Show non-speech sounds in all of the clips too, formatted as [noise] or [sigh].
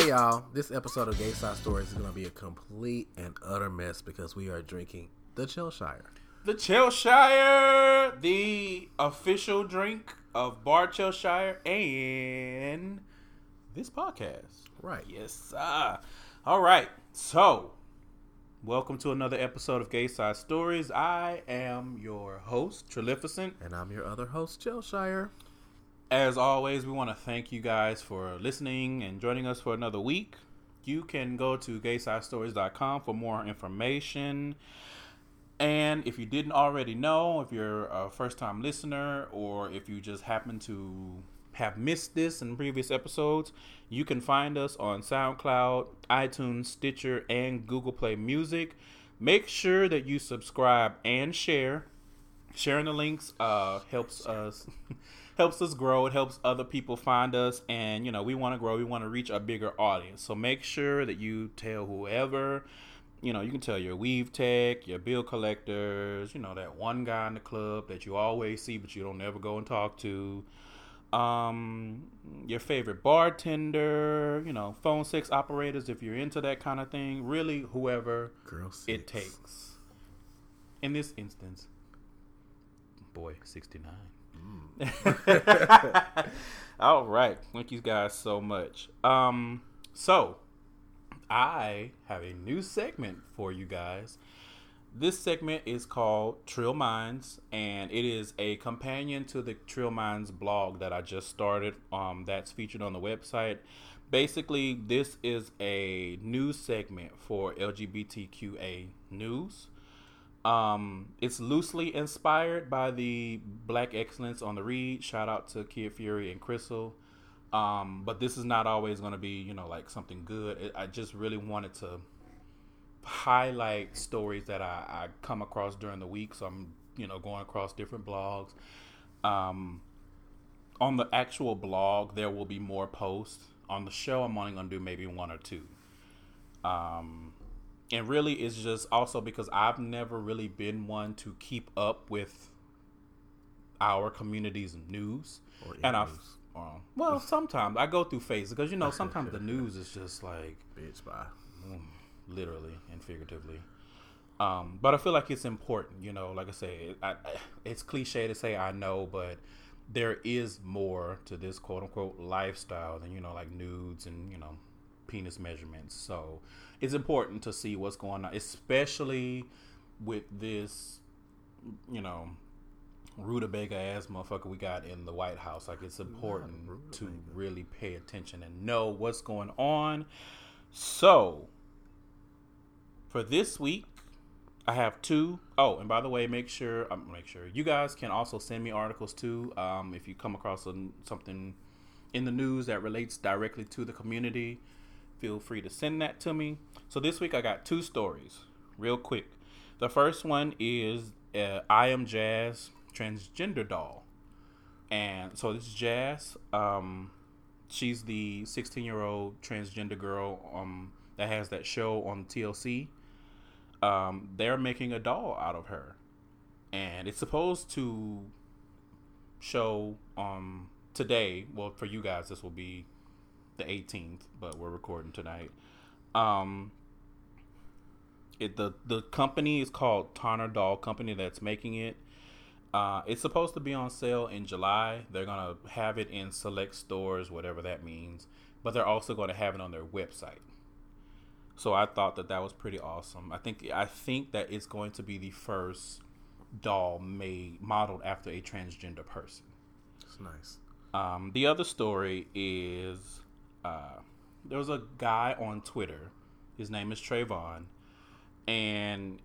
Hey y'all, this episode of Gay Side Stories is gonna be a complete and utter mess because we are drinking the Chillshire. The Chillshire, the official drink of Bar Chillshire and this podcast. Right. Yes, sir. All right. So, welcome to another episode of Gay Side Stories. I am your host, Trilificent. And I'm your other host, Chillshire. As always, we want to thank you guys for listening and joining us for another week. You can go to gaysidestories.com for more information. And if you didn't already know, if you're a first time listener or if you just happen to have missed this in previous episodes, you can find us on SoundCloud, iTunes, Stitcher, and Google Play Music. Make sure that you subscribe and share. Sharing the links uh, helps us [laughs] helps us grow. It helps other people find us, and you know we want to grow. We want to reach a bigger audience. So make sure that you tell whoever you know, you can tell your weave tech, your bill collectors, you know, that one guy in the club that you always see but you don't ever go and talk to. Um, your favorite bartender, you know, phone sex operators if you're into that kind of thing. Really, whoever Girl it takes. In this instance, boy, 69. [laughs] All right. Thank you guys so much. Um, so I have a new segment for you guys. This segment is called Trill Minds, and it is a companion to the Trill Minds blog that I just started. Um, that's featured on the website. Basically, this is a news segment for LGBTQA news. Um, it's loosely inspired by the Black Excellence on the Read. Shout out to Kid Fury and Crissle. Um, but this is not always going to be, you know, like something good. It, I just really wanted to highlight stories that I, I come across during the week. So I'm, you know, going across different blogs. Um, on the actual blog, there will be more posts. On the show, I'm only going to do maybe one or two. Um, and really, it's just also because I've never really been one to keep up with our community's news. And I, um, well, [laughs] sometimes I go through phases because you know sometimes the news is just like Bitch, bye. mm, literally and figuratively. Um, but I feel like it's important, you know. Like I say, I, I, it's cliche to say I know, but there is more to this quote unquote lifestyle than you know, like nudes and you know, penis measurements. So it's important to see what's going on, especially with this, you know, rutabaga ass motherfucker we got in the White House. Like it's important to really pay attention and know what's going on. So for this week, I have two. Oh, and by the way, make sure um, make sure you guys can also send me articles too. Um, if you come across some, something in the news that relates directly to the community, feel free to send that to me. So this week I got two stories, real quick. The first one is uh, I am Jazz transgender doll, and so this is Jazz. Um, she's the 16 year old transgender girl um, that has that show on TLC. Um, they're making a doll out of her, and it's supposed to show um today. Well, for you guys, this will be the 18th, but we're recording tonight. Um, it the the company is called Tonner Doll Company that's making it. Uh, it's supposed to be on sale in July. They're gonna have it in select stores, whatever that means. But they're also going to have it on their website. So I thought that that was pretty awesome. I think I think that it's going to be the first doll made modeled after a transgender person. It's nice. Um, the other story is uh, there was a guy on Twitter. His name is Trayvon, and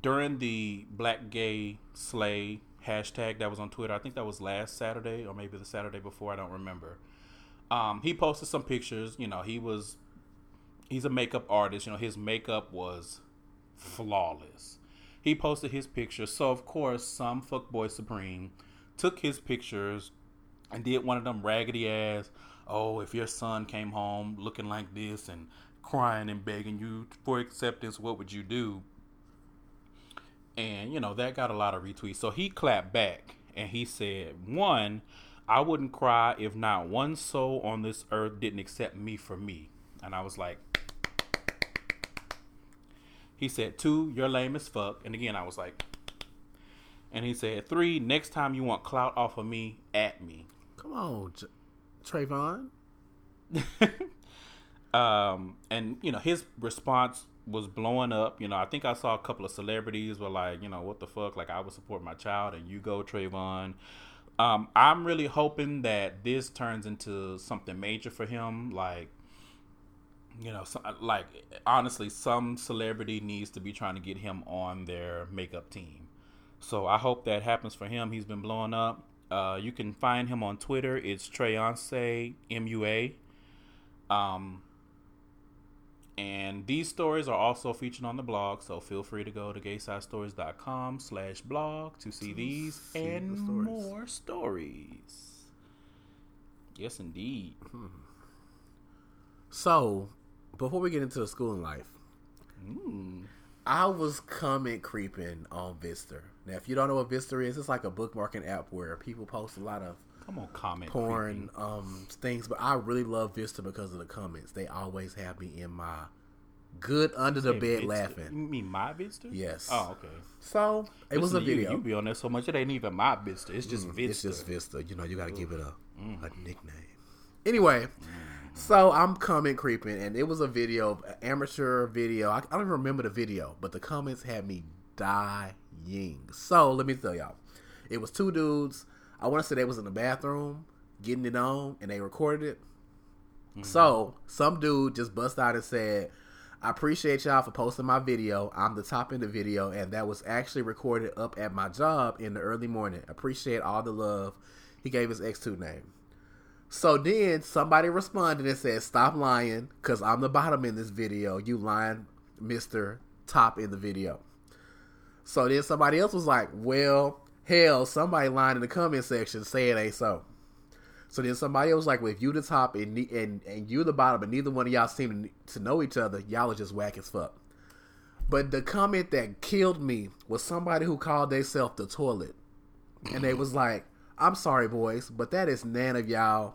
during the Black Gay Slay hashtag that was on Twitter, I think that was last Saturday or maybe the Saturday before. I don't remember. Um, he posted some pictures. You know, he was he's a makeup artist. You know, his makeup was flawless. He posted his pictures, so of course, some fuckboy supreme took his pictures and did one of them raggedy ass. Oh, if your son came home looking like this and crying and begging you for acceptance, what would you do? And you know that got a lot of retweets. So he clapped back and he said, "One, I wouldn't cry if not one soul on this earth didn't accept me for me. and I was like, he said two, you're lame as fuck, and again I was like, and he said three, next time you want clout off of me, at me. Come on, J- Trayvon. [laughs] um, and you know his response was blowing up. You know, I think I saw a couple of celebrities were like, you know, what the fuck? Like I would support my child, and you go Trayvon. Um, I'm really hoping that this turns into something major for him. Like, you know, so, like honestly, some celebrity needs to be trying to get him on their makeup team. So I hope that happens for him. He's been blowing up. Uh, you can find him on Twitter. It's Treyonce M U A. Um, and these stories are also featured on the blog, so feel free to go to gaysidestories.com slash blog to see these see and the stories. more stories. Yes, indeed. So, before we get into the schooling life, Mm. I was comment creeping on Vista. Now, if you don't know what Vista is, it's like a bookmarking app where people post a lot of Come on, comment. porn um, things, but I really love Vista because of the comments. They always have me in my good under the bed Vista- laughing. You mean my Vista? Yes. Oh, okay. So it was a Listen to you, video. You, be on there so much it ain't even my Vista. It's just Vista. It's just Vista. You know, you got to give it a, Mm. a nickname. Anyway, so I'm comment creeping, and it was a video, an amateur video. I, I don't even remember the video, but the comments had me dying. So let me tell y'all, it was two dudes. I want to say they was in the bathroom getting it on, and they recorded it. Mm-hmm. So some dude just bust out and said, "I appreciate y'all for posting my video. I'm the top in the video, and that was actually recorded up at my job in the early morning. Appreciate all the love." He gave his X2 name. So then somebody responded and said, "Stop lying, cause I'm the bottom in this video. You lying, Mister Top in the video." So then somebody else was like, "Well, hell, somebody lying in the comment section saying ain't so." So then somebody else was like, well, if you the top and and and you the bottom, and neither one of y'all seem to, know each other, y'all are just whack as fuck. But the comment that killed me was somebody who called themselves the toilet, and they was like, "I'm sorry, boys, but that is none of y'all.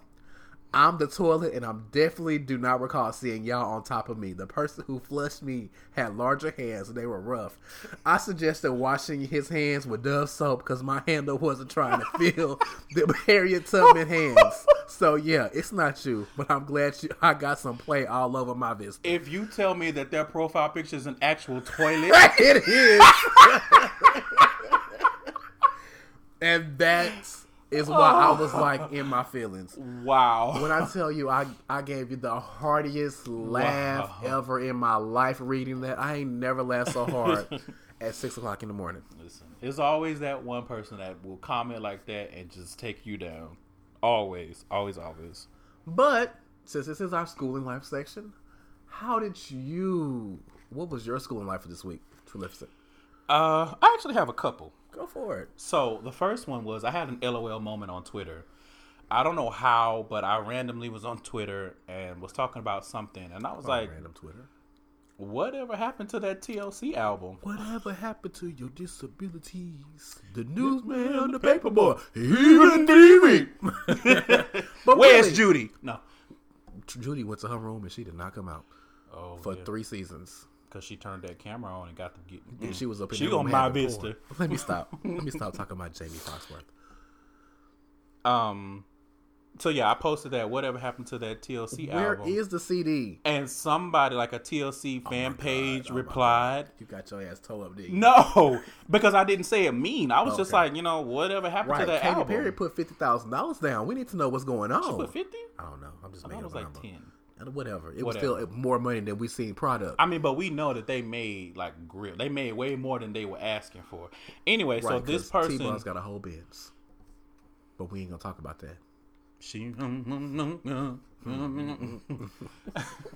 I'm the toilet, and I'm definitely do not recall seeing y'all on top of me. The person who flushed me had larger hands, and they were rough. I suggested washing his hands with Dove soap because my handle wasn't trying to feel the [laughs] Harriet Tubman hands. So yeah, it's not you, but I'm glad you. I got some play all over my vista. If you tell me that their profile picture is an actual toilet, [laughs] it is. [laughs] and that is why I oh. was like in my feelings. wow. When I tell you I, I gave you the heartiest laugh Wow. ever in my life reading that. I ain't never laughed so hard [laughs] at six o'clock in the morning. Listen, there's always that one person that will comment like that and just take you down. Always, always, always. But since this is our schooling life section, how did you what was your schooling life for this week? Trilificent. Uh, I actually have a couple. Go for it. So the first one was I had an LOL moment on Twitter. I don't know how, but I randomly was on Twitter and was talking about something, and I was like, random Twitter. "Whatever happened to that TLC album?" Whatever happened to your disabilities? The newsman the paperboy, he even dreaming. [laughs] but Where's really, Judy? No. Judy went to her room and she did not come out Oh, for yeah. three seasons. Because she turned that camera on and got to get. And she was up in She on my Vista. Let me stop. [laughs] Let me stop talking about Jaimee Foxworth. Um. So yeah, I posted that. Whatever happened to that TLC Where album? is the CD? and somebody like a TLC fan God, page oh replied. You got your ass toe up, did you? No, [laughs] because I didn't say it mean. I was just like, you know, whatever happened Right, to that Katy album? Perry put fifty thousand dollars down. We need to know what's going on. She put fifty. I don't know. I'm just I making it was like number. ten. Whatever. It Whatever. was still more money than we seen product. I mean, but we know that they made like grill. They made way more than they were asking for. Anyway, so this person, T-Boz got a whole Benz. But we ain't gonna talk about that. she, mm, mm, mm,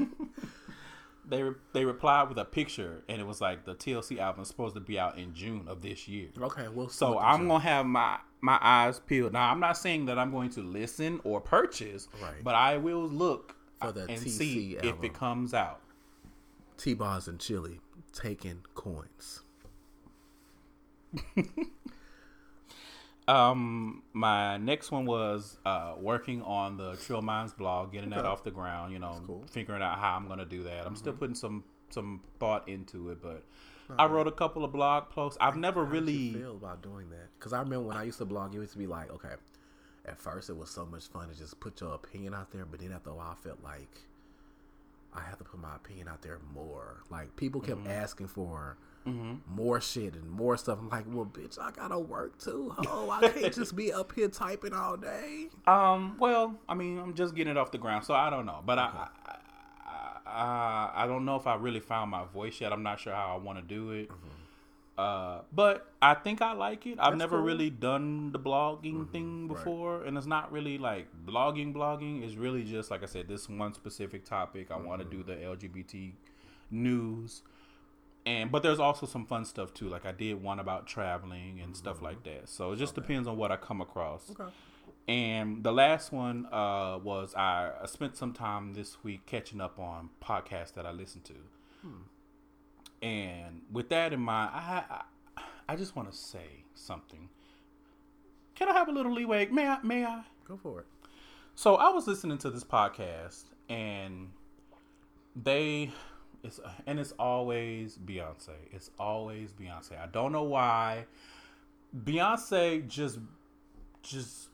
[laughs] they re- they replied with a picture, and it was like the TLC album is supposed to be out in June of this year. Okay, well, So I'm gonna have my my eyes peeled. Now I'm not saying that I'm going to listen or purchase, Right. but I will look For the and TC see if it comes out. T-Boz and Chilli taking coins. [laughs] Um, my next one was uh, working on the Trill Minds blog, getting that off the ground. You know, cool. figuring out how I'm going to do that. I'm still Mm-hmm. putting some some thought into it, but I wrote a couple of blog posts. I've never How did you really. feel about doing that? Because I remember when I used to blog, it used to be like, okay, at first it was so much fun to just put your opinion out there, but then after a while, I felt like I have to put my opinion out there more. Like people kept Mm-hmm. asking for more shit and more stuff. I'm like, well, bitch, I gotta work too. Oh, I [laughs] can't just be up here typing all day. Um. Well, I mean, I'm just getting it off the ground, so I don't know. But I, I, I, I don't know if I really found my voice yet. I'm not sure how I want to do it. Uh, but I think I like it. I've That's never cool. really done the blogging thing right. before, and it's not really like blogging. Blogging is really just like I said, this one specific topic. I want to do the LGBT news, and but there's also some fun stuff too. Like I did one about traveling and stuff like that. So it just depends on what I come across. Okay. And the last one uh, was I, I spent some time this week catching up on podcasts that I listened to. And with that in mind, I I, I just want to say something. Can I have a little leeway? May I? May I? Go for it. So I was listening to this podcast, and they, it's and it's always Beyonce. It's always Beyonce. I don't know why. Beyonce just, just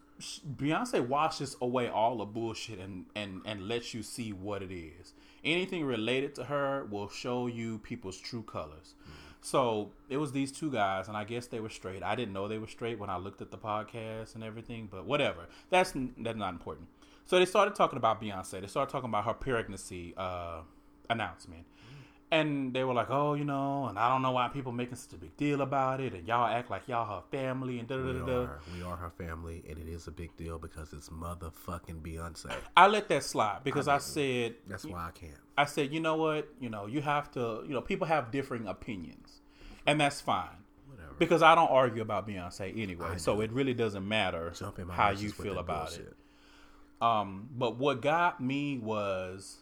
Beyonce washes away all the bullshit and and and lets you see what it is. Anything related to her will show you people's true colors. So it was these two guys, and I guess they were straight. I didn't know they were straight when I looked at the podcast and everything, but whatever. That's that's not important. So they started talking about Beyonce. They started talking about her pregnancy uh, announcement, and they were like, "Oh, you know," and I don't know why people making such a big deal about it, and y'all act like y'all her family, and da da We da da. are, we are her family, and it is a big deal because it's motherfucking Beyonce. I let that slide because I said That's why I can't. I said, you know what? You know, you have to, you know, people have differing opinions, and that's fine. Whatever. Because I don't argue about Beyonce anyway, so it really doesn't matter Jump in my how you feel about bullshit. it. Um, but what got me was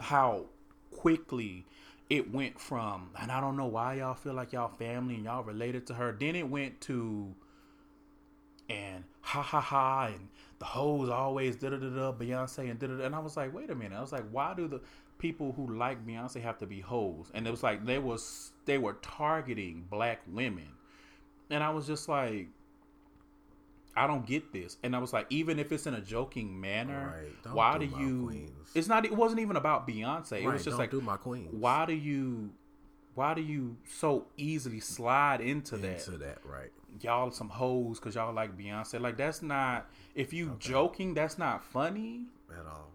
how quickly it went from, and I don't know why y'all feel like y'all family and y'all related to her. Then it went to, and ha ha ha, and the hoes always da da da da Beyonce and da da. And I was like, wait a minute. I was like, why do the people who like Beyonce have to be hoes? And it was like they was they were targeting black women, and I was just like. I don't get this. And I was like, even if it's in a joking manner, Right. Why do do you? queens. It's not. It wasn't even about Beyonce. It was just like, do my queens. why do you? Why do you so easily slide into that? into that? Right. Y'all some hoes because y'all like Beyonce. Like that's not. If you joking, that's not funny. At all.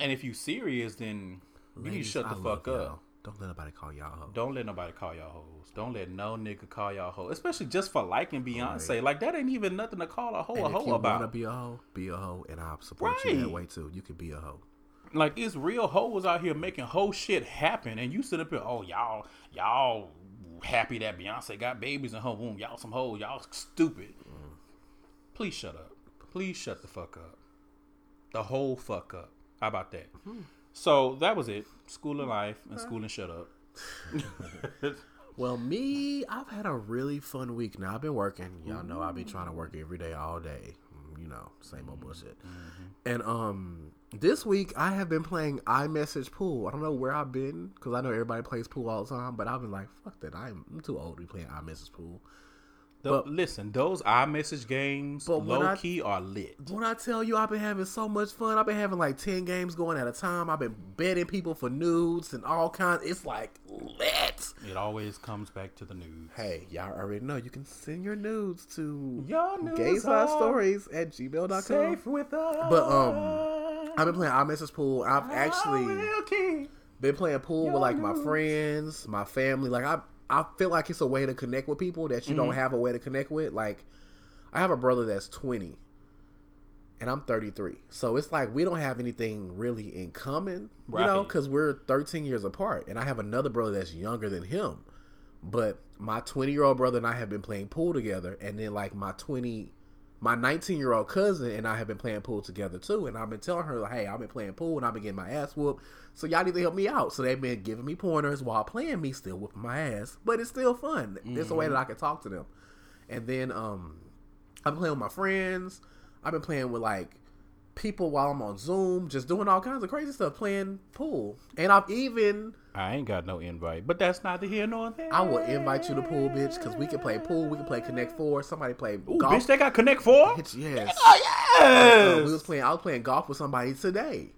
And if you serious, then you need shut the I fuck up. y'all. Don't let nobody call y'all hoes. Don't let nobody call y'all hoes. Don't let no nigga call y'all hoes, especially just for liking Beyonce. Like that ain't even nothing to call a hoe And a if hoe you about. wanna be a hoe, be a hoe, and I'll support you that way too. You can be a hoe. Like it's real hoes out here making whole shit happen, and you sit up here, oh y'all, y'all happy that Beyonce got babies in her womb. Y'all some hoes. Y'all stupid. Mm. Please shut up. Please shut the fuck up. The whole fuck up. How about that? Hmm. So that was it. School and life and school and shut up. [laughs] Well, me, I've had a really fun week. Now I've been working. Y'all know I've been trying to work every day, all day. Mm, You know, same old bullshit. And um, this week I have been playing iMessage pool. I don't know where I've been because I know everybody plays pool all the time, but I've been like, fuck that. I'm, I'm too old to be playing iMessage pool. Th- listen, those iMessage games, But low I- key, are lit. When I tell you I've been having so much fun, I've been having like ten games going at a time. I've been betting people for nudes and all kinds. It's like lit. It always comes back to the nudes. Hey, y'all already know you can send your nudes to Your nudes stories at gmail.com. Safe with us. But um, I've been playing iMessage pool. I've actually been playing pool with like my friends, my family. Like I, I feel like it's a way to connect with people that you Mm-hmm. don't have a way to connect with. Like I have a brother that's twenty, and I'm thirty three. So it's like we don't have anything really in common, you know, because we're thirteen years apart. And I have another brother that's younger than him. But my 20 year old brother and I have been playing pool together. And then, like, my 20, my 19 year old cousin and I have been playing pool together too. And I've been telling her, like, hey, I've been playing pool and I've been getting my ass whooped. So y'all need to help me out. So they've been giving me pointers while playing me, still whooping my ass. But it's still fun. It's a way that I can talk to them. And then, um, I've been playing with my friends. I've been playing with like people while I'm on Zoom, just doing all kinds of crazy stuff, playing pool. And I've even I ain't got no invite, but that's neither here nor there. I will invite you to pool, bitch, because we can play pool. We can play Connect Four. Somebody play Ooh, golf. bitch, they got Connect Four. Bitch, yes. Oh Uh, yes. we was playing. I was playing golf with somebody today,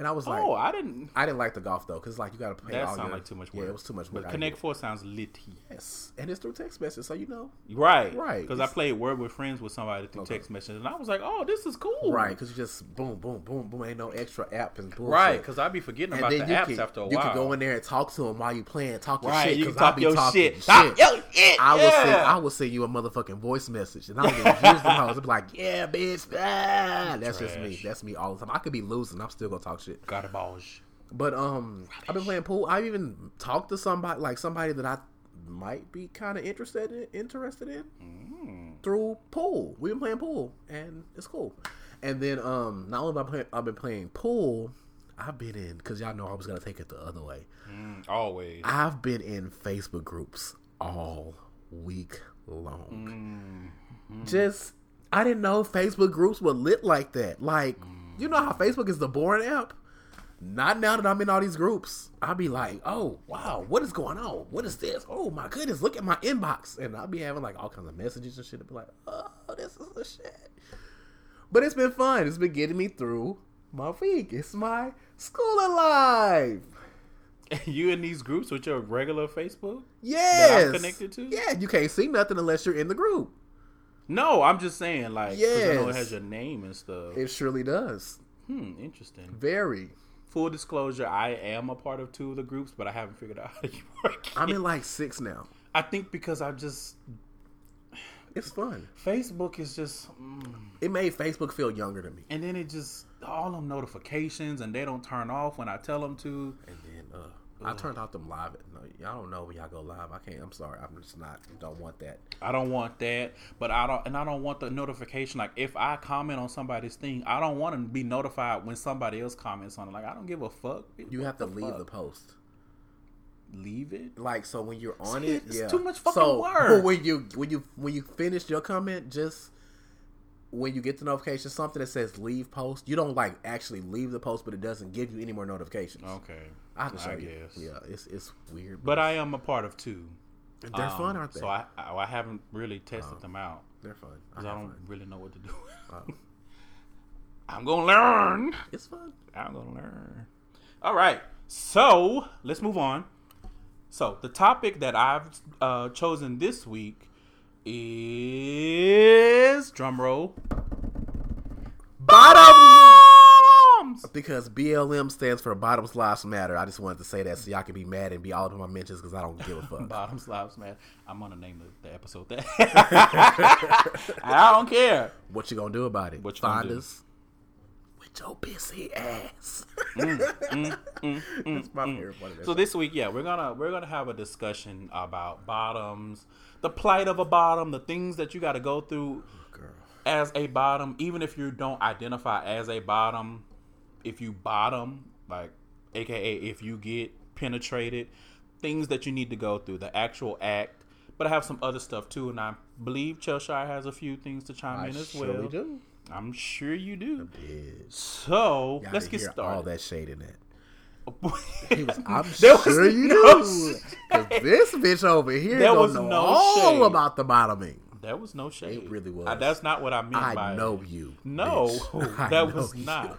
and I was like, oh, I didn't. I didn't like the golf though, because like you got to pay. That sounds like too much Yeah, work. it was too much work. But Connect Four sounds litty. it. Yes, and it's through text message, so you know. Right, Right. Because I played Word with Friends with somebody through text message, and I was like, "Oh, this is cool." Right, because you just boom, boom, boom, boom. Ain't no extra app and bullshit. right. Because I'd be forgetting And about the apps can after a while. you can go in there and talk to them while you playing, talk your right, shit. you can 'cause I'll talk be your talking shit. Talk your shit. I will yeah. send I will send you a motherfucking voice message, and I'll get here's the hoes. Be like, yeah, bitch, ah. That's just me. That's me all the time. I could be losing, I'm still gonna talk shit. Garbage. But um, I've been playing pool. I've even talked to somebody like somebody that I might be kind of interested in, interested in Mm. through pool. We've been playing pool, and it's cool. And then um, not only have I play, I've been playing pool, I've been in because y'all know I was gonna take it the other way. Mm, always. I've been in Facebook groups all week long. Just I didn't know Facebook groups were lit like that. Like you know how Facebook is the boring app. Not now that I'm in all these groups. I'll be like, oh wow, what is going on? What is this? Oh my goodness, look at my inbox, and I'll be having like all kinds of messages and shit. I'll be like, oh, this is the shit. But it's been fun. It's been getting me through my week. It's my schooling life. [laughs] you in these groups with your regular Facebook? Yes. connected to? Yeah, you can't see nothing unless you're in the group. No, I'm just saying, like, 'cause I know it has your name and stuff. It surely does. Hmm, interesting. Very. Full disclosure, I am a part of two of the groups, but I haven't figured out how you [laughs] work. it. I'm in like six now. I think because I just It's fun. Facebook is just, mm, It made Facebook feel younger to me. and then it just all them notifications, and they don't turn off when I tell them to. And then uh, I turned off them live. No, y'all don't know when y'all go live. I can't. I'm sorry. I'm just not. Don't want that. I don't want that, but I don't, and I don't want the notification. Like if I comment on somebody's thing, I don't want to be notified when somebody else comments on it. Like I don't give a fuck. You What have to the leave fuck? the post. leave it. Like so, when you're on See, it, it's yeah, too much fucking so, [laughs] work. When you when you when you finish your comment, just when you get the notification, something that says leave post, you don't like actually leave the post, but it doesn't give you any more notifications. Okay, I have to show I you. guess. Yeah, it's it's weird, But I am a part of two. they're Um, fun, aren't they? So I, I I haven't really tested them out they're fun. I because I have don't fun. really know what to do. Oh. [laughs] I'm gonna learn. It's fun. I'm gonna learn. All right, so let's move on. So the topic that I've uh, chosen this week is drum roll. Bottoms. Because BLM stands for Bottoms Lives Matter. I just wanted to say that so y'all can be mad and be all up in my mentions because I don't give a fuck. [laughs] Bottoms lives man. I'm gonna name the, the episode that. [laughs] I don't care. what you gonna do about it? What you Find us with your pissy ass. Mm, mm, mm [laughs] That's my mm, favorite part of that. So this week, yeah, we're gonna we're gonna have a discussion about bottoms, the plight of a bottom, the things that you got to go through oh, Girl. as a bottom, even if you don't identify as a bottom. If you bottom, like, aka if you get penetrated, things that you need to go through, the actual act. But I have some other stuff too, and I believe Cheshire has a few things to chime I in as well. do. I'm sure you do. So Y'all let's get started. All that shade in that. He was, [laughs] I'm There was sure you no do. shade. [laughs] this bitch over here There don't was know no all shade. about the bottoming. That was no shade. It really was. Uh, that's not what I meant by I it. know you. No, bitch. [laughs] I that was you. not.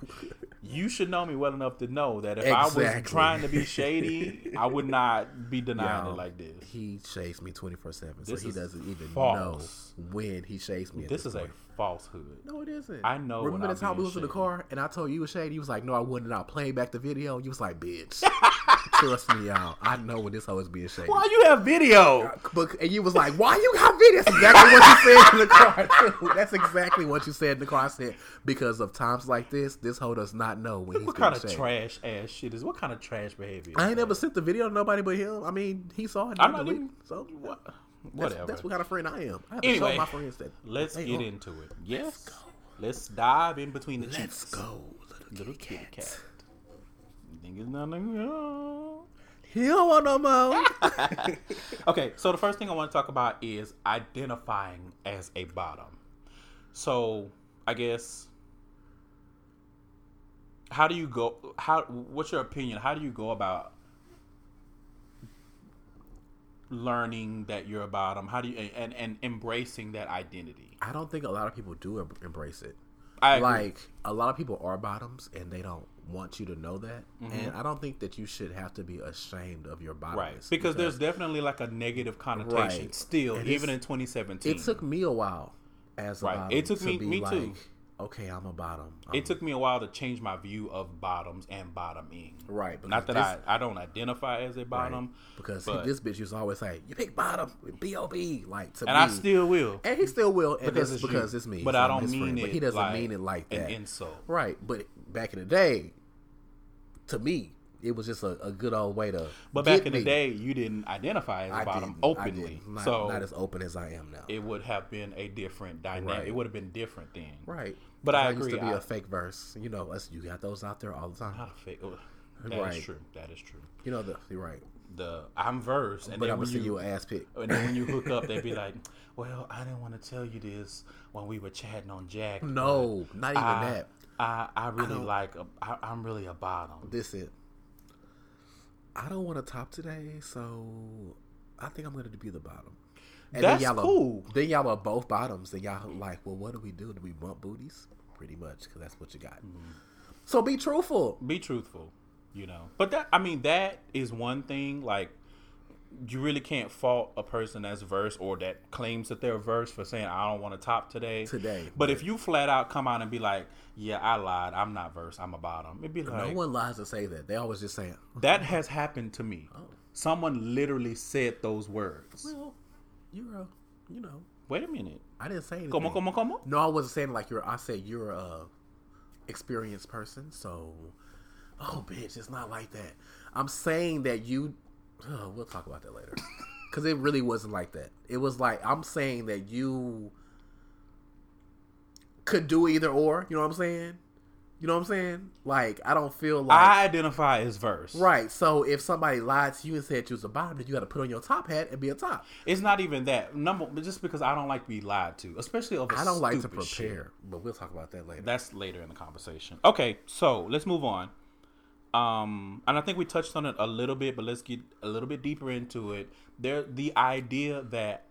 You should know me well enough to know that if I was trying to be shady, [laughs] I would not be denying Yo, it like this. He shades me 24 7, so he doesn't even false. know when he shades me. at This is a falsehood. No, it isn't. I know Remember the time we was in the car and I told you you was shady? You was like, no, I wouldn't. I played back the video. You was like, bitch. [laughs] Trust me, y'all. I know what this hoe is being shady. Why you have video? But, and you was like, why you got video? That's exactly what you said in the car, too. That's exactly what you said in the car. I said, because of times like this, this hoe does not know when he's What kind of shady. trash ass shit is? What kind of trash behavior? I ain't never sent the video to nobody but him. I mean, he saw it. I'm not even. So What? that's, Whatever. that's what kind of friend I am. I have to Anyway, show my friends that. Let's get are- into it. Yes. Let's dive in between the Let's cheeks. go, little, Little kitty kitty cat. cat. It's? He don't want no more. [laughs] okay, so the first thing I want to talk about is identifying as a bottom. So I guess how do you go? How what's your opinion? How do you go about learning that you're a bottom? How do you and and embracing that identity? I don't think a lot of people do embrace it. I agree. like a lot of people are bottoms and they don't want you to know that Mm-hmm. and i don't think that you should have to be ashamed of your bottomness right because there's definitely like a negative connotation Right. still, And even in 2017. it took me a while as a Right. bottom It took to me- me like, too. okay i'm a bottom it I'm- took me a while to change my view of bottoms and bottoming. right Not that because I, I don't identify as a bottom, right, because but- this bitch used to always say you pick bottom b-o-b like to and me I still will. and he still will and because because it's because you. it's me But so I don't mean friend, it. but he doesn't like mean it like that An insult. right but back in the day to me it was just a, a good old way to But back in the day, you didn't identify as a I bottom didn't. I openly. Not, so not as open as I am now. it would have been a different dynamic. Right. It would have been different then. right. But I used agree. to be I- a fake verse. You know, us. You got those out there all the time. Not a fake. ugh, That is Right. true. That is true. You know the. You're right. The I'm verse, and But then I'm when you, you an ass pic. and then when you hook up, they'd be [laughs] like, "Well, I didn't want to tell you this when we were chatting on Jack'd." No, not even I, that. I I really don't- like. A, I, I'm really a bottom. This it. I don't want to top today, so I think I'm gonna be the bottom. That's y'all cool. Are, then y'all are both bottoms. Then y'all like, well, what do we do? Do we bump booties? Pretty much, because that's what you got. Mm-hmm. So be truthful. Be truthful, you know. But that I mean, that is one thing. Like, you really can't fault a person that's verse or that claims that they're verse for saying I don't want to top today. Today, But if you flat out come out and be like, "Yeah, I lied. I'm not verse. I'm a bottom," it'd be like No one lies to say that. They always just saying, [laughs] that has happened to me. Oh. Someone literally said those words. "Well, you're a, you know, Wait a minute. I didn't say anything." Como, como, como? No, I wasn't saying like you're. I said you're a experienced person. So, oh, bitch, it's not like that. I'm saying that you. Oh, we'll talk about that later. [laughs] Because it really wasn't like that. It was like I'm saying that you could do either or. You know what I'm saying? You know what I'm saying? Like I don't feel like I identify as verse. right. So if somebody lied to you and said you was a bottom, then you got to put on your top hat and be a top. It's not even that number, just because I don't like to be lied to, especially over. I don't like to prepare, shit. but we'll talk about that later. That's later in the conversation. Okay, so let's move on. Um, and I think we touched on it a little bit, but let's get a little bit deeper into it. There, the idea that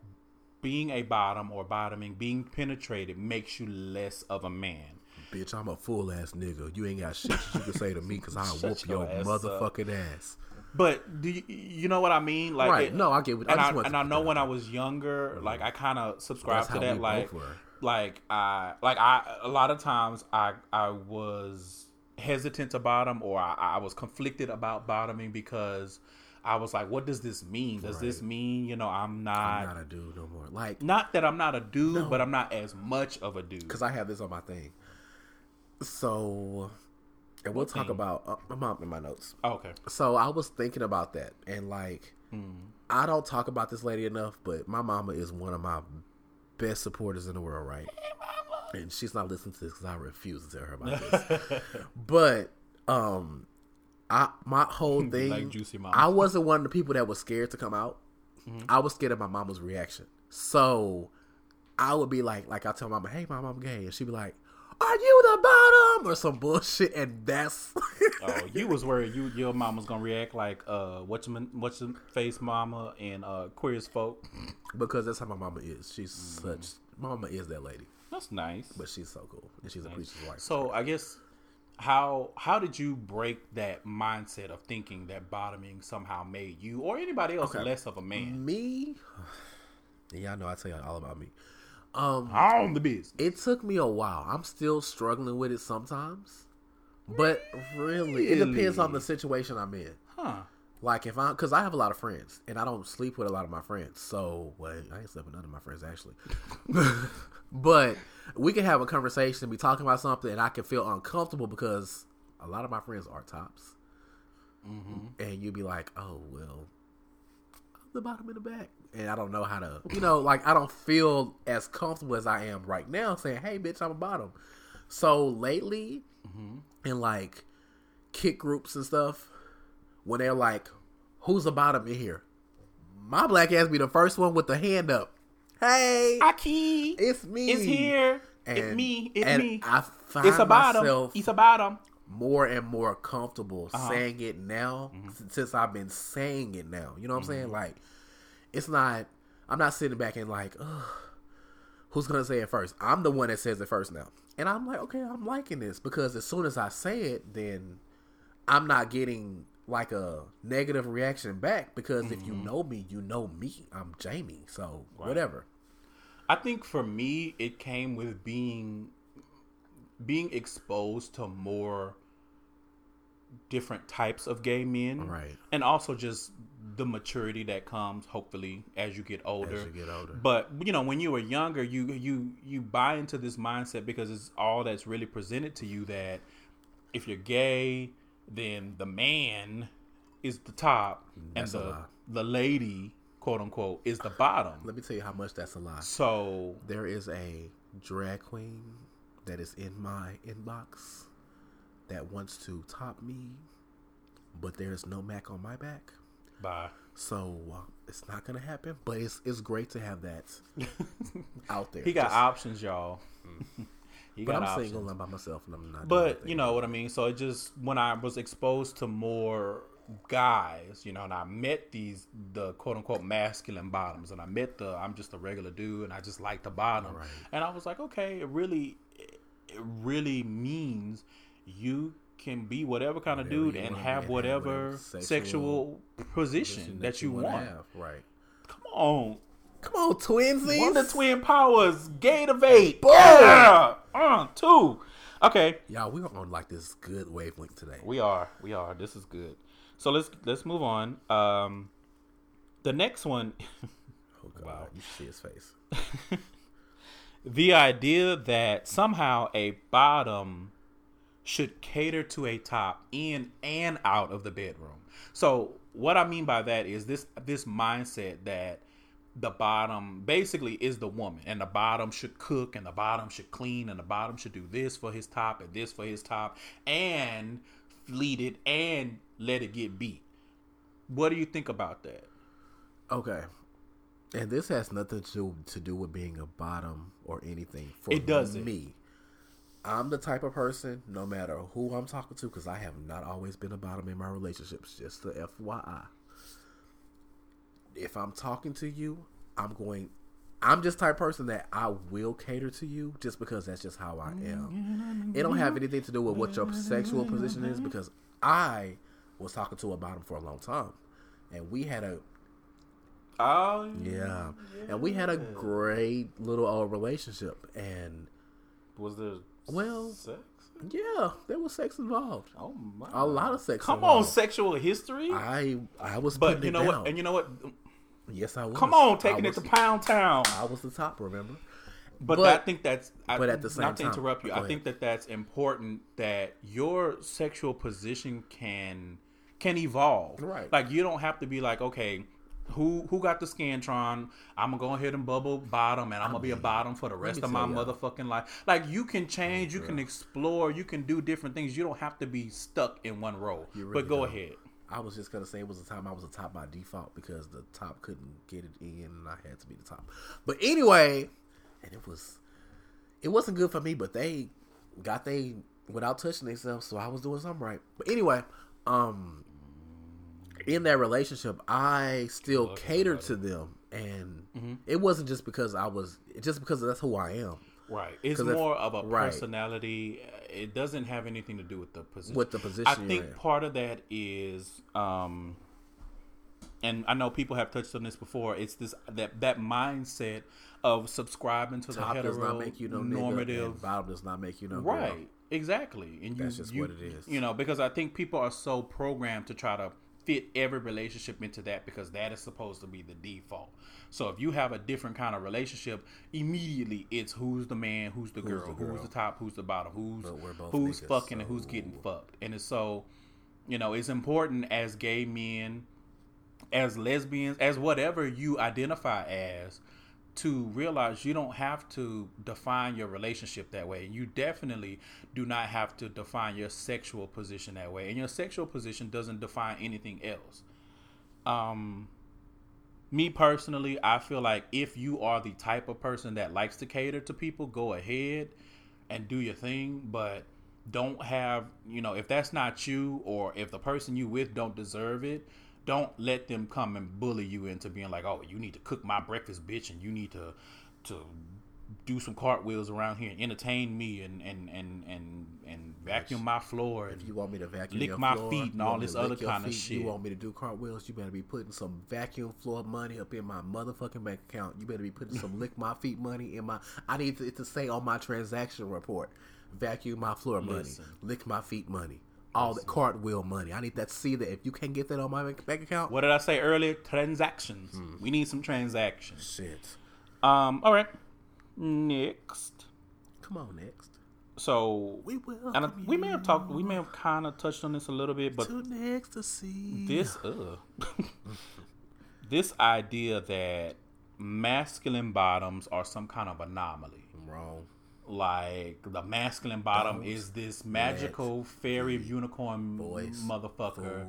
being a bottom or bottoming, being penetrated, makes you less of a man. Bitch, I'm a full ass nigga. You ain't got shit you can say to me because I'll [laughs] whoop your your ass motherfucking ass. But do you, you know what I mean? Like, Right. it- No, I get what- I And just I, and I know when I was younger, like I kind of subscribed That's to that. Like, like I, like I, a lot of times I, I was hesitant to bottom, or I, I was conflicted about bottoming because I was like, what does this mean? Does this mean you know I'm not, I'm not a dude no more. Like, not that I'm not a dude, but I'm not as much of a dude. because I have this on my thing. So, and we'll talk thing? about. Uh, I'm up in my notes. Oh, okay. So I was thinking about that, and like, I don't talk about this lady enough, but my mama is one of my best supporters in the world, right? And she's not listening to this because I refuse to tell her about this. [laughs] but um, I my whole [laughs] thing, Like Juicy Mama. I wasn't one of the people that was scared to come out. Mm-hmm. I was scared of my mama's reaction, so I would be like, like I tell mama, "Hey, mom, I'm gay," and she'd be like, "Are you the bottom?" or some bullshit, and that's. Oh, you was worried you your mom was gonna react like uh what's what's face mama and uh queer as folk. because that's how my mama is. She's Mm. such. Mama is that lady, That's nice. but she's so cool, and she's a preacher's wife. So I guess how how did you break that mindset of thinking that bottoming somehow made you or anybody else Okay. less of a man? me, [sighs] yeah, y'all know I tell y'all all about me. Um, On the business. it took me a while. I'm still struggling with it sometimes, but really, it depends on the situation I'm in. Huh. Like if I, because I have a lot of friends, and I don't sleep with a lot of my friends. So, well, I ain't slept with none of my friends actually. [laughs] but we can have a conversation and be talking about something, and I can feel uncomfortable because a lot of my friends are tops, mm-hmm. and you'd be like, "Oh well, I'm the bottom in the back," and I don't know how to, you know, like I don't feel as comfortable as I am right now saying, "Hey, bitch, I'm a bottom." So lately, mm-hmm. in like Kik groups and stuff, when they're like, "Who's the bottom in here?" My black ass be the first one with the hand up. Hey, Aki it's me. It's here. it me, It's and me. I find It's a bottom. myself It's a bottom. more and more comfortable Uh-huh. saying it now Mm-hmm. since I've been saying it now. You know what I'm saying? Like, it's not. I'm not sitting back and like, who's gonna say it first? I'm the one that says it first now, and I'm like, okay, I'm liking this because as soon as I say it, then I'm not getting like a negative reaction back because if you Mm-hmm. know me, you know me. I'm Jamie, so whatever. I think for me, it came with being being exposed to more different types of gay men, Right. And also just the maturity that comes, hopefully, as you get older. As you get older. But you know, when you were younger, you you you buy into this mindset because it's all that's really presented to you that if you're gay, then the man is the top That's and the the lady, quote unquote, is the bottom. Let me tell you how much that's a lie. So There is a drag queen that is in my inbox that wants to top me, but there's no Mac on my back. bye. So uh, it's not gonna happen. But it's it's great to have that [laughs] out there. He got Just- options, y'all. He but got I'm options. single. I'm by myself, and I'm not. But you know what I mean. So it just when I was exposed to more guys, you know, and I met these the quote unquote masculine bottoms, and I met the I'm just a regular dude, and I just like the bottom, Right. and I was like, okay, it really, it really means you can be whatever kind of Whatever dude and have whatever, have whatever sexual, sexual position, that, you wanna want. have. Right. Come on, Come on, twinsies. Wonder Twin Powers, Gatorade, Boom! yeah, uh, two. Okay, Y'all, we are on like this good wavelength today. We are. We are. This is good. So let's let's move on. Um, the next one, [laughs] Oh God, Wow. you see his face. [laughs] the idea that somehow a bottom should cater to a top in and out of the bedroom. So what I mean by that is this this mindset that the bottom basically is the woman and the bottom should cook and the bottom should clean and the bottom should do this for his top and this for his top and lead it and let it get beat. What do you think about that? Okay. And this has nothing to do, to do with being a bottom or anything. For It doesn't. Me, I'm the type of person, no matter who I'm talking to, because I have not always been a bottom in my relationships. Just the FYI. If I'm talking to you, I'm going. I'm just type of person that I will cater to you just because that's just how I am. It don't have anything to do with what your sexual position is because I was talking to a bottom for a long time, and we had a Oh yeah. And we had a great little old relationship. And Was there Well- sex? yeah, there was sex involved. Oh my! A lot of sex Come on, sexual history. I I was but you know what? And you know what? Yes, I was. Come on, I taking it to Pound Town. I was the top, remember? But, But- I think that's. I, but at the same not to interrupt you, I ahead. think that that's important that your sexual position can can evolve. Right. Like you don't have to be like, okay, who who got the scantron? I'm gonna go ahead and bubble bottom, and I'm gonna be a bottom for the rest of my y'all. motherfucking life. Like you can change, you can explore, you can do different things. You don't have to be stuck in one role. Really but go don't. ahead. I was just gonna say it was a time I was a top by default because the top couldn't get it in, and I had to be the top. But anyway, and it was, it wasn't good for me. But they got they without touching themselves, so I was doing something right. But anyway, um, in that relationship, I still catered to them, and Mm-hmm. it wasn't just because I was, just because that's who I am. Right. It's 'Cause if- more of a right. personality. It doesn't have anything to do with the position. With the position I think in. part of that is, um, and I know people have touched on this before. It's this that that mindset of subscribing to Top the does hetero not make you no normative, and bottom does not make you no girl. Right. Exactly. And you, That's just you- what it is. You know, because I think people are so programmed to try to fit every relationship into that because that is supposed to be the default. So if you have a different kind of relationship, immediately it's who's the man, who's the girl, the who's the top, who's the bottom, who's But we're both who's niggas, fucking and who's getting fucked. And it's so, you know, it's important as gay men, as lesbians, as whatever you identify as, to realize you don't have to define your relationship that way. You definitely do not have to define your sexual position that way. And your sexual position doesn't define anything else. Um me personally, I feel like if you are the type of person that likes to cater to people, go ahead and do your thing, but don't have, you know, if that's not you or if the person you with don't deserve it, don't let them come and bully you into being like, "Oh, you need to cook my breakfast, bitch, and you need to to do some cartwheels around here and entertain me and and and and, and vacuum my floor and If you want me to vacuum lick my floor, feet and all this other kind of shit. You want me to do cartwheels? You better be putting some vacuum floor money up in my motherfucking bank account. You better be putting some [laughs] lick my feet money in my. I need it to say on my transaction report, vacuum my floor money, Listen. lick my feet money, all the cartwheel money. I need that see that. If you can't get that on my bank account, What did I say earlier? Transactions. Hmm. We need some transactions. shit. Um. All right. Next. Come on, next. So We will. and I, we may have talked. We may have kind of touched on this a little bit, but to ecstasy. this uh, [laughs] this idea that masculine bottoms are some kind of anomaly. I'm wrong. Like the masculine bottom is this magical fairy unicorn boys motherfucker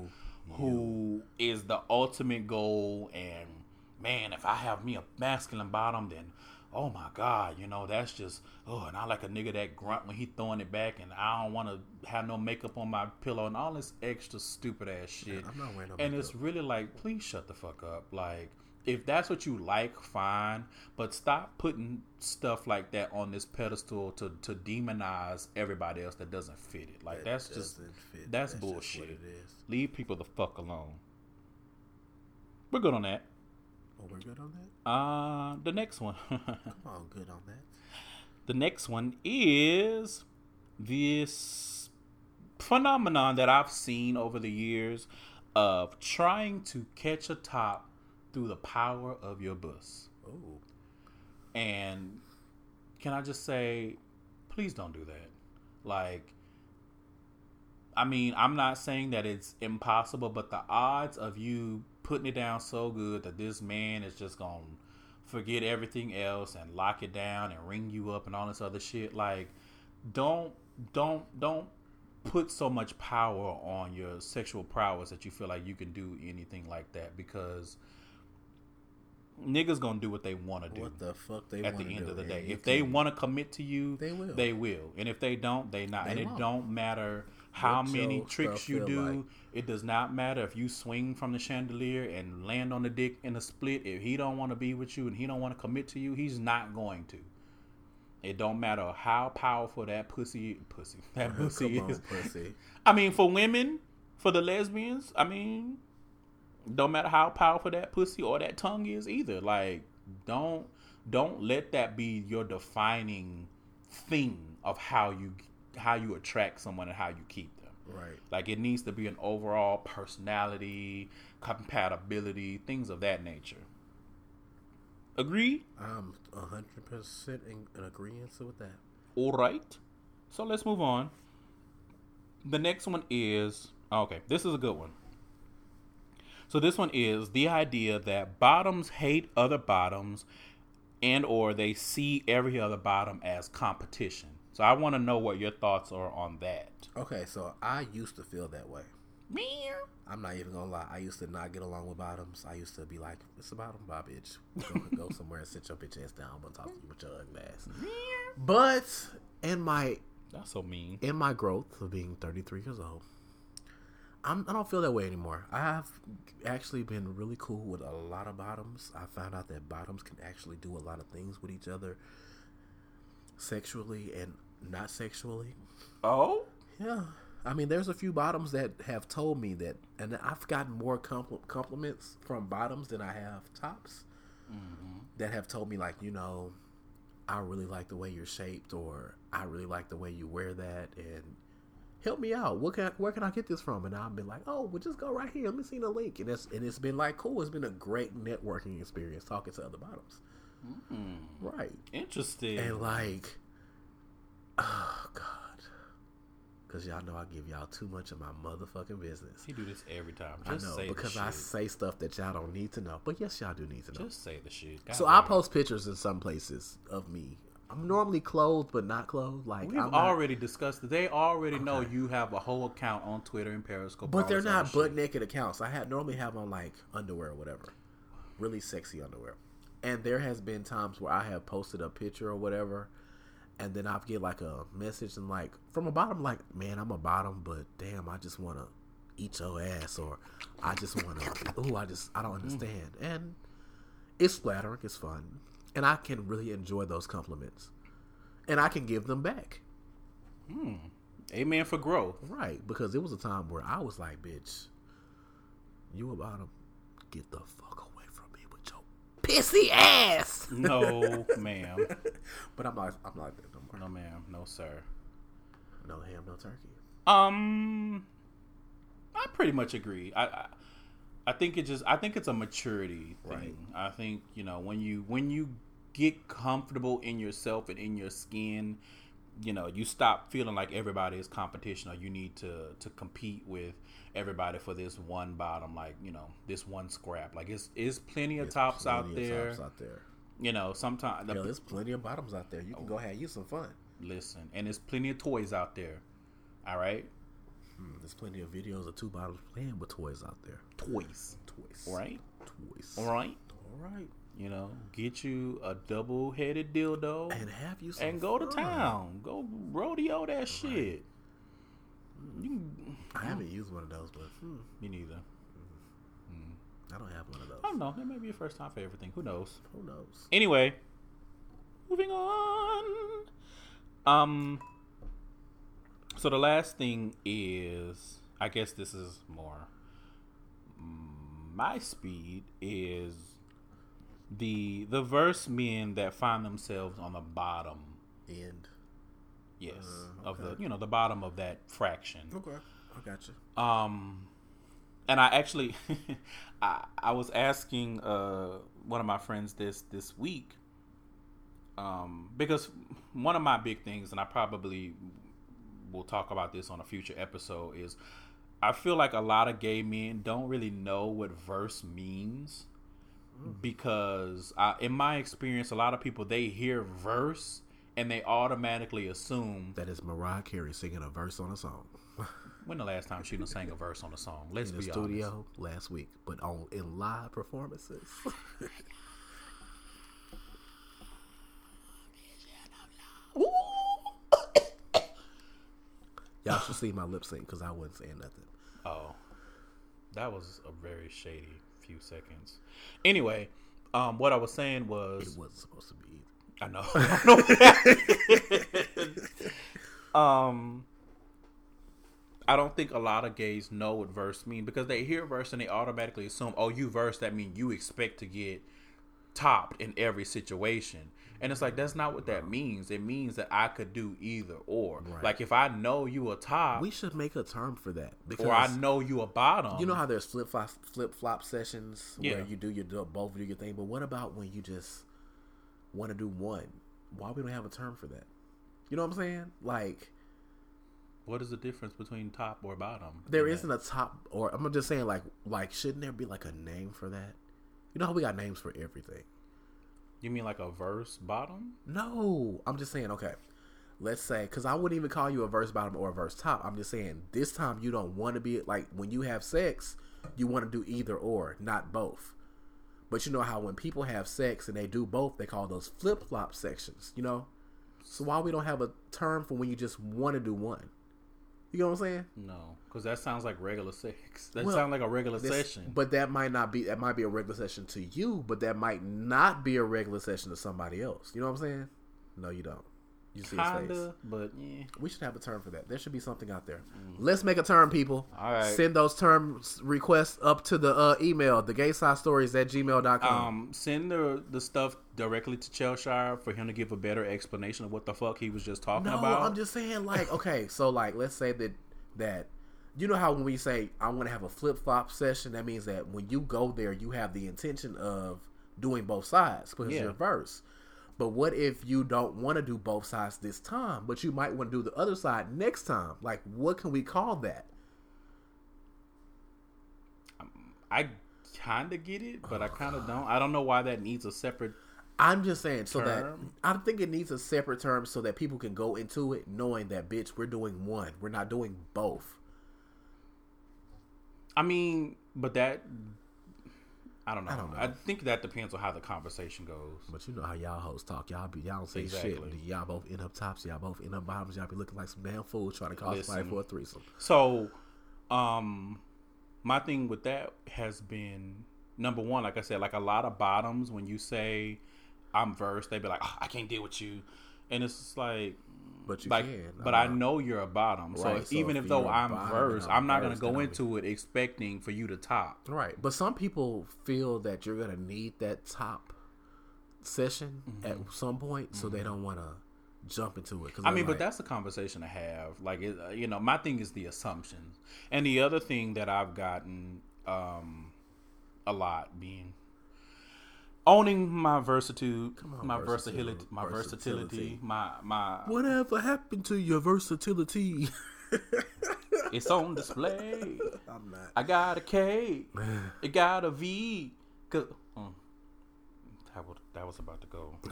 fool who is the ultimate goal. And man, if I have me a masculine bottom, then oh my god, you know that's just oh. And I like a nigga that grunt when he throwing it back, and I don't want to have no makeup on my pillow and all this extra stupid ass shit. I'm not wearing no And makeup. it's really like, please shut the fuck up. Like, if that's what you like, fine. But stop putting stuff like that on this pedestal to, to demonize everybody else that doesn't fit it. Like, that's just fit. that's just bullshit. is. leave people the fuck alone. We're good on that. Oh, we're good on that. Uh, the next one. [laughs] Come on, good on that. the next one is this phenomenon that I've seen over the years of trying to catch a top through the power of your bus. Oh, And can I just say, please don't do that. Like, I mean, I'm not saying that it's impossible, but the odds of you putting it down so good that this man is just to forget everything else and lock it down and ring you up and all this other shit, like, don't, don't, don't put so much power on your sexual prowess that you feel like you can do anything like that because niggas gonna do what they want to do what the fuck they at the end do, of the day. If they want to commit to you, They will. They will. And if they don't, they not. They and it won't. don't matter how What many tricks you do. like. It does not matter if you swing from the chandelier and land on the dick in a split. If he don't want to be with you and he don't want to commit to you, he's not going to. It don't matter how powerful that pussy pussy [laughs] that [laughs] pussy is. on, pussy. [laughs] I mean, for women, for the lesbians, I mean, don't matter how powerful that pussy or that tongue is either. Like, don't don't let that be your defining thing of how you how you attract someone and how you keep them. Right. Like, it needs to be an overall personality, compatibility, things of that nature. Agree? I'm hundred percent in, in agreement with that. All right. So let's move on. The next one is okay. This is a good one. So this one is the idea that bottoms hate other bottoms, and or they see every other bottom as competition. So I want to know what your thoughts are on that. Okay, so I used to feel that way. I'm not even gonna lie. I used to not get along with bottoms. I used to be like, "It's a bottom, bye, bitch. Go, go [laughs] somewhere and sit your bitch ass down. I'm gonna talk to you with your ugly ass." But in my That's so mean. in my growth of being 33 years old, I'm, I don't feel that way anymore. I have actually been really cool with a lot of bottoms. I found out that bottoms can actually do a lot of things with each other, sexually and not sexually. Oh, Yeah. I mean, there's a few bottoms that have told me that, and I've gotten more compl- compliments from bottoms than I have tops mm-hmm. that have told me, like, you know, I really like the way you're shaped, or I really like the way you wear that, and help me out. What can I, where can I get this from? And I've been like, oh, well, just go right here. Let me see the link, and it's and it's been like cool. It's been a great networking experience talking to other bottoms. Hmm. Right interesting. and like, oh god, because y'all know I give y'all too much of my motherfucking business. he do this every time. I know say because I shit. say stuff that y'all don't need to know, but yes, y'all do need to know. Just say the shit. so God I post pictures in some places of me. I'm normally clothed, but not clothed. Like We've not- already discussed. They already know you have a whole account on Twitter and Periscope. but they're not shit. butt naked accounts. I had normally have on like underwear or whatever. really sexy underwear. And there has been times where I have posted a picture or whatever, and then I'll get like a message and like from a bottom, like, man, I'm a bottom, but damn, I just want to eat your ass, or I just want to, ooh, I just, I don't mm. understand. And it's flattering, it's fun, and I can really enjoy those compliments, and I can give them back. Hmm. Amen for growth. Right, because it was a time where I was like, bitch, you a bottom, get the fuck away pissy ass. No, [laughs] ma'am. But I'm not, I'm not that no more. No, ma'am. No, sir. No ham, no turkey. Um, I pretty much agree. I, I, I think it just, I think it's a maturity thing. Right. I think you know when you when you get comfortable in yourself and in your skin, you know, you stop feeling like everybody is competition or you need to to compete with everybody for this one bottom, like you know, this one scrap. Like it's it's plenty of tops out of there. tops out there. You know, sometimes Yo, there's plenty of bottoms out there. You can go have you some fun. listen, and there's plenty of toys out there. All right, Mm, There's plenty of videos of two bottoms playing with toys out there. toys. Toys. All right, Toys. all right. All right. You know, get you a double-headed dildo And have you some and go to town. Go rodeo that shit. You can, I haven't used one of those, but hmm, me neither. I don't have one of those. I don't know. It may be a first time for everything. Who knows? Who knows? Anyway, moving on. Um. So the last thing is, I guess this is more my speed is the the verse men that find themselves on the bottom. And Yes, Uh, of the you know the bottom of that fraction. okay, I got you. Um, and I actually, [laughs] I I was asking uh one of my friends this this week, um, because one of my big things, and I probably will talk about this on a future episode, is I feel like a lot of gay men don't really know what verse means. Because I, in my experience, a lot of people they hear verse and they automatically assume That is Mariah Carey singing a verse on a song when the last time she done sang a verse on a song. Let's in the be studio last week, but on in live performances. [laughs] Y'all should see my lip sync because I wasn't saying nothing. Oh, that was a very shady few seconds. Anyway, um, what I was saying was It wasn't supposed to be. I know. [laughs] [laughs] um, I don't think a lot of gays know what verse mean because they hear verse and they automatically assume, oh, you verse that means you expect to get topped in every situation. And it's like that's not what that means. It means that I could do either or. Right. Like if I know you a top We should make a term for that because or I know you a bottom. you know how there's flip flop flip flop sessions Yeah. where you do your both do your thing, but what about when you just want to do one? Why we don't have a term for that? You know what I'm saying? Like What is the difference between top or bottom? there isn't a top, or I'm just saying like like shouldn't there be like a name for that? You know how we got names for everything. You mean like a verse bottom? No, I'm just saying. Okay, let's say because I wouldn't even call you a verse bottom or a verse top. I'm just saying this time you don't want to be like when you have sex, you want to do either or, not both. But you know how when people have sex and they do both, they call those flip flop sections. You know, so why we don't have a term for when you just want to do one? You know what I'm saying? No, because that sounds like regular sex. [laughs] That Well, sounds like a regular session. But that might not be that might be a regular session to you, but that might not be a regular session to somebody else. You know what I'm saying? No, you don't. You see his face. Kinda, but yeah. We should have a term for that. There should be something out there. Let's make a term, people. All right. Send those term requests up to the uh, email, the gay side stories at gmail.com. Um, send the the stuff directly to Cheshire for him to give a better explanation of what the fuck he was just talking no, about. I'm just saying, like, [laughs] okay, so like, let's say that that you know how when we say I want to have a flip flop session, that means that when you go there, you have the intention of doing both sides because Yeah. you're verse. But what if you don't want to do both sides this time, but you might want to do the other side next time? Like, what can we call that? I kind of get it, but I kind of [sighs] don't. I don't know why that needs a separate. I'm just saying so that I think it needs a separate term so that people can go into it knowing that bitch, we're doing one, we're not doing both. I mean, but that I don't know. I, don't know. I think that depends on how the conversation goes. But you know how y'all hoes talk. Y'all be y'all don't say Exactly. shit. Y'all both end up tops. Y'all both end up bottoms. Y'all be looking like some damn fools trying to call somebody Listen. for a threesome. So, um, my thing with that has been number one, like I said, like a lot of bottoms when you say I'm versed, they be like, "Oh, I can't deal with you, and it's just like. But you like, can. but I'm I know you're a bottom, so, Right, if- so even if though I'm versed, I'm I'm not gonna go then I'm- into it expecting for you to top. Right, but some people feel that you're gonna need that top session at some point, so they don't want to jump into it. I mean, but that's a conversation to have. Like, it, uh, you know, my thing is the assumptions, and the other thing that I've gotten um, a lot being owning my versatility, on, my versatility, my versatility, my my. whatever happened to your versatility? [laughs] It's on display. I'm not. I got a K. It got a V. Cause, mm, that was that was about to go. [laughs]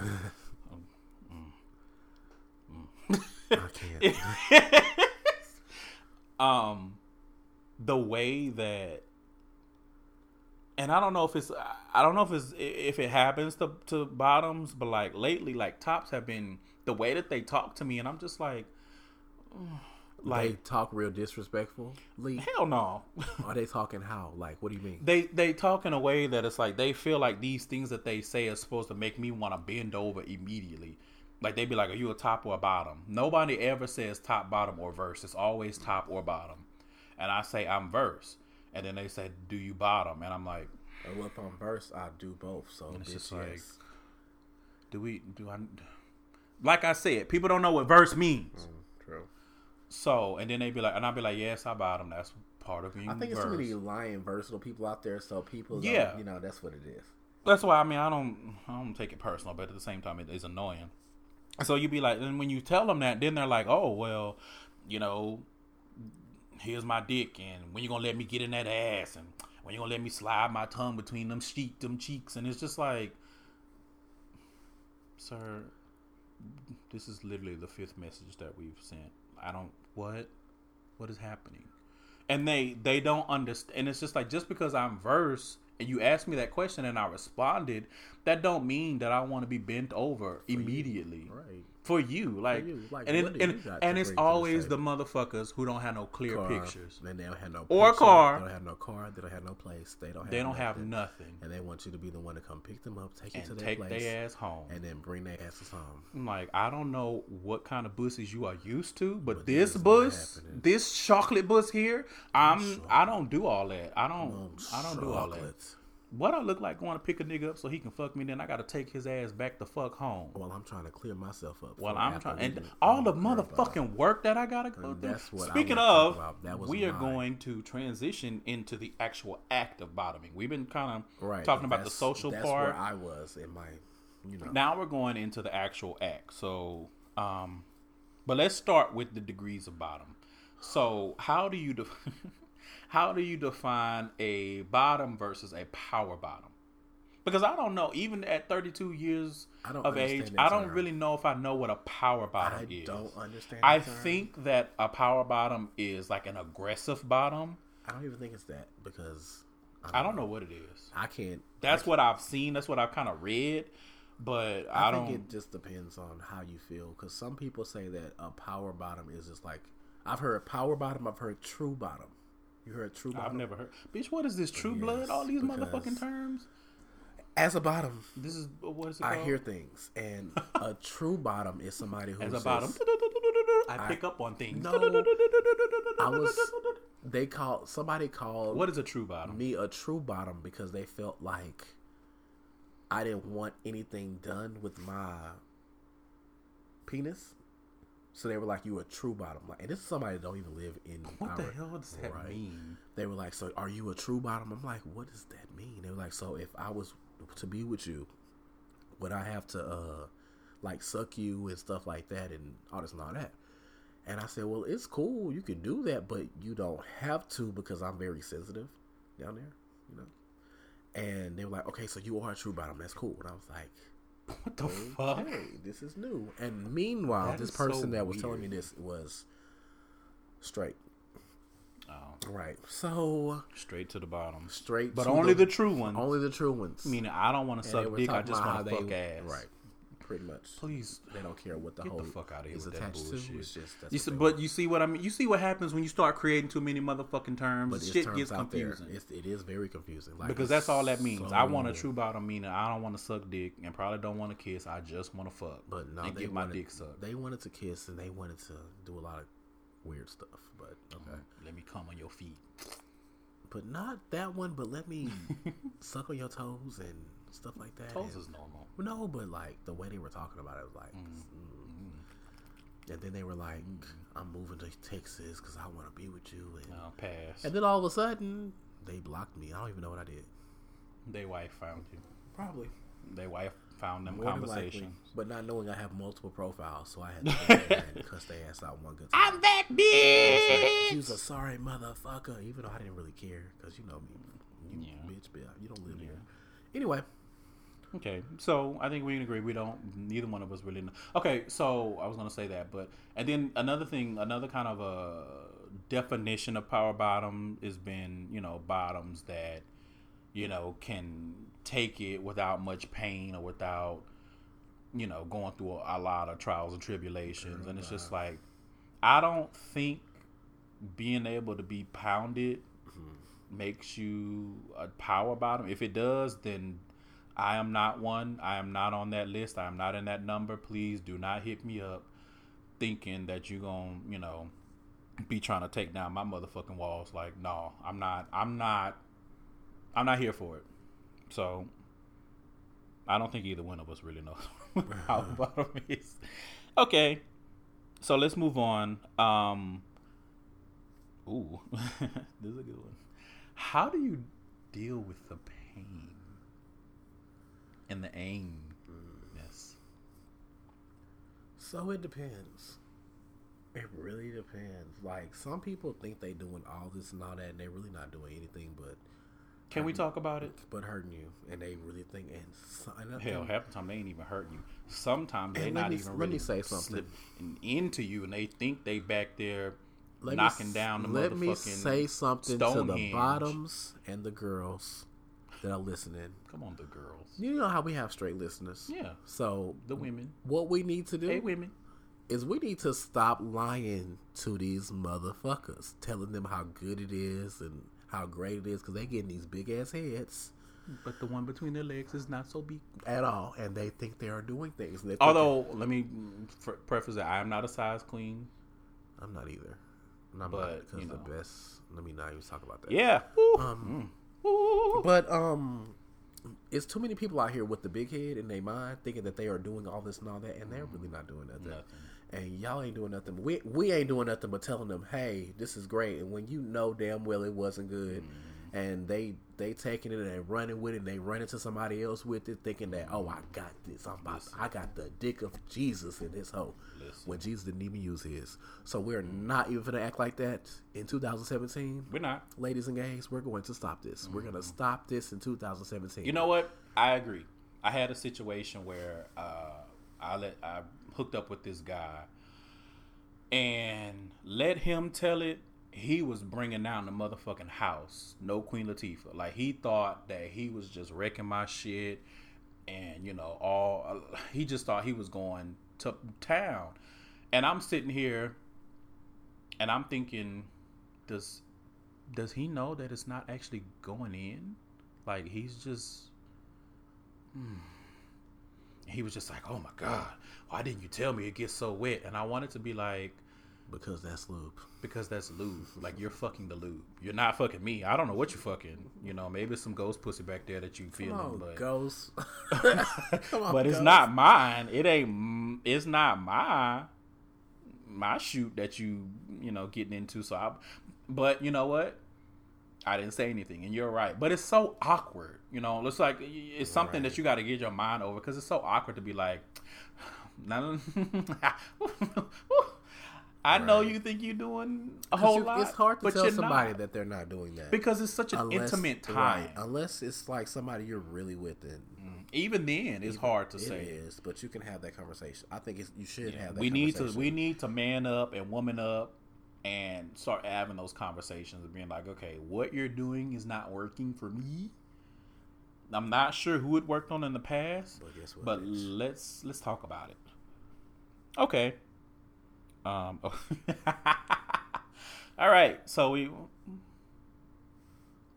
I can't. [laughs] um the way that and I don't know if it's I don't know if it's if it happens to to bottoms, but like lately, like tops have been the way that they talk to me, and I'm just like, mm, [sighs] they like talk real disrespectfully. hell no. [laughs] Are they talking how? Like, what do you mean? they they talk in a way that it's like they feel like these things that they say are supposed to make me want to bend over immediately. Like they be like, "Are you a top or a bottom?" Nobody ever says top, bottom, or verse. It's always top or bottom. And I say I'm verse, and then they say, "Do you bottom?" And I'm like, Well, if I'm verse, I do both. So it's bitch, just like- yes. "Do we? Do I?" Like I said, people don't know what verse means. Mm, true. So, and then they be like, and I'll be like, "Yes, I bottom. That's part of being I think it's verse." too many lying versatile people out there. So people, Yeah. you know, that's what it is. That's why I mean I don't I don't take it personal, but at the same time it is annoying. So you be like, and when you tell them that, then they're like, oh well, you know, here's my dick, and when you gonna let me get in that ass, and when you gonna let me slide my tongue between them cheek them cheeks, and it's just like, sir, this is literally the fifth message that we've sent. I don't what what is happening and they they don't understand and it's just like just because i'm verse and you asked me that question and i responded that don't mean that i want to be bent over immediately Right. For you like, you. Like, and it, and, and it's to the always the motherfuckers who don't have no clear Car, pictures they don't have no Or picture, car. They don't have no car. They don't have no place. They don't. Have they don't have nothing. nothing And they want you to be the one to come pick them up, take you to and their take place, their ass home and then bring their asses home. I'm like, I don't know what kind of bussies you are used to, but, But this bus, this chocolate bus here, I'm I don't do all that. I don't I don't do all that. What I look like going to pick a nigga up so he can fuck me, then I got to take his ass back the fuck home. Well, I'm trying to clear myself up. Well, I'm trying, and all the motherfucking work that I gotta go through. Speaking of, about. That was we are going to transition into the actual act of bottoming. We've been kind of right talking about the social that's part. where I was in my, you know. now we're going into the actual act. So, um, but let's start with the degrees of bottom. So, how do you [laughs] how do you define a bottom versus a power bottom? Because I don't know. Even at 32 years I don't of age, I don't term. really know if I know what a power bottom I is. I don't understand. I term. think that a power bottom is like an aggressive bottom. I don't even think it's that because I don't know what it is. I can't. That's what I've seen. That's what I've kind of read. But I, I, don't. think it just depends on how you feel. Because some people say that a power bottom is just like I've heard power bottom. I've heard true bottom. You heard true bottom? I've never heard. Bitch, what is this? True blood? All these motherfucking terms. As a bottom, This is uh, what is it I called? hear things, and a [laughs] true bottom is somebody who As a says, bottom. I pick up on things. No, I was. They called somebody called What is a true bottom? me a true bottom because they felt like I didn't want anything done with my penis. So they were like, "You a true bottom?" Like, and this is somebody that don't even live in. What the hell does that Right. mean? They were like, "So are you a true bottom?" I'm like, "What does that mean?" They were like, "So if I was to be with you, would I have to uh like suck you and stuff like that and all this and all that?" And I said, "Well, it's cool. You can do that, but you don't have to because I'm very sensitive down there, you know." And they were like, "Okay, so you are a true bottom. That's cool." And I was like, [laughs] What the fuck? "Okay, this is new." And meanwhile, That this is so person that was telling me this was straight. Oh. Right. So Straight to the bottom. straight, But only the, true ones. only the true ones. Meaning, I don't want to suck dick. I just want to fuck ass. Right. Pretty much. Please They don't care what the get whole the fuck out of here is with that bullshit. to. It's just that's You see, but you see what I mean. You see what happens when you start creating too many motherfucking terms. But Shit terms gets out there. confusing. It's, it is very confusing. Like, Because that's all that means. I want a true bottom meaning I don't want to suck dick and probably don't want to kiss. I just want to fuck. But no, and they get my wanted, dick sucked. They wanted to kiss and they wanted to do a lot of weird stuff. But okay, mm-hmm. Let me come on your feet. but not that one. But let me [laughs] suck on your toes and stuff like that. And- is normal. no, but like the way they were talking about it was like. Mm-hmm. mm. Mm-hmm. And then they were like, mm-hmm. "I'm moving to Texas because I want to be with you." And, No, pass. and then all of a sudden, they blocked me. I don't even know what I did. They wife found you. Probably. They wife found them More conversations. but not knowing I have multiple profiles, so I had to [laughs] and cuss their ass out one good time. I'm that bitch. He was a sorry motherfucker, even though I didn't really care because you know me, you Yeah. bitch, bitch, you don't live here. Anyway, Okay, so I think we can agree we don't. Neither one of us really know. Okay, so I was gonna say that, but and then another thing, another kind of a definition of power bottom has been you know bottoms that you know can take it without much pain or without you know going through a, a lot of trials and tribulations, and it's just like I don't think being able to be pounded mm-hmm. makes you a power bottom. If it does, then I am not one. I am not on that list. I am not in that number. Please do not hit me up thinking that you're going to, you know, be trying to take down my motherfucking walls. Like, no, I'm not. I'm not. I'm not here for it. So, I don't think either one of us really knows [laughs] power [laughs] bottom is. Okay. So let's move on. Um, ooh, [laughs] this is a good one. How do you deal with the pain and the aim? Yes. so it depends. It really depends. Like some people think they doing all this and all that, and they're really not doing anything but Can we talk about it? but hurting you, and they really think and, so, and Hell, half the time they ain't even hurting you. Sometimes they And let not me- even really me say something. slipping into you, and they think they back there let me knocking s- down the Let motherfucking. me say something to the bottoms and the girls that are listening. Come on, the girls. You know how we have straight listeners. Yeah, So the women. what we need to do Hey, women. is we need to stop lying to these motherfuckers, telling them how good it is and how great it is because they getting these big ass heads But the one between their legs is not so big. at all, and they think they are doing things. Although, let me preface that I am not a size queen. I'm not either. I'm But, not because you the best. Let me not even talk about that. Yeah. Um. But um, it's too many people out here with the big head in their mind, thinking that they are doing all this and all that, and they're really not doing nothing. Nothing. And y'all ain't doing nothing. We we ain't doing nothing but telling them, "Hey, this is great." And when you know damn well it wasn't good, Mm-hmm. and they they taking it and they running with it, and they run into somebody else with it, thinking that, "Oh, I got this. I'm about. I got the dick of Jesus in this hoe." Listen. When Jesus didn't even use his. So we're not even gonna act like that in 2017 We're not. ladies and gays, we're going to stop this. We're going to stop this in 2017. You know what? I agree. I had a situation where uh, I let I hooked up with this guy, and let him tell it. He was bringing down the motherfucking house. No Queen Latifah. Like he thought that he was just wrecking my shit, and you know all. He just thought he was going to town, and I'm sitting here, and I'm thinking, does does he know that it's not actually going in? Like he's just hmm. he was just like, "Oh my god, why didn't you tell me it gets so wet?" And I wanted to be like, because that's lube. because that's lube. Like you're fucking the lube. You're not fucking me. I don't know what you're fucking. You know, maybe it's some ghost pussy back there that you feeling, Come on, but ghost. Come on, but it's ghost. not mine. It ain't. It's not my my shoot that you you know getting into. So I, but you know what? I didn't say anything, and you're right. But it's so awkward. You know, it's like it's something Right. that you got to get your mind over because it's so awkward to be like. I know you think you're doing a whole lot. It's hard to but tell somebody not. that they're not doing that. because it's such an Unless- intimate time. right, unless it's like somebody you're really with. And mm. Even then, it's hard to it say. is, but you can have that conversation. I think you should have that we need to we need to man up and woman up and start having those conversations and being like, okay, what you're doing is not working for me. I'm not sure who it worked on in the past, But guess what, but let's let's talk about it. Okay. Um. [laughs] all right. So we.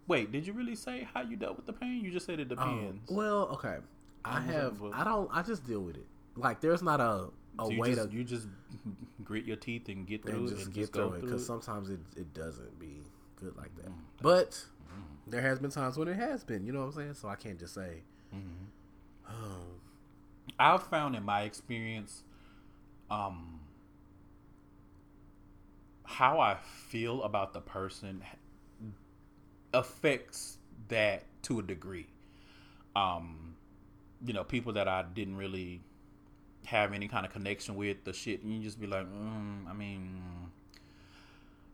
Wait, did you really say how you dealt with the pain? You just said it Um, depends. well, okay. I Um, have. I don't. I just deal with it. Like, there's not a a So way just, to you just [laughs] grit your teeth and get through and it just and get just through it because sometimes it it doesn't be good like that. Mm, But there has been times when it has been. You know what I'm saying? So I can't just say. Mm-hmm. Oh, I've found in my experience, um, how I feel about the person affects that to a degree. Um, you know, people that I didn't really have any kind of connection with, the shit, and you just be like, mm, I mean,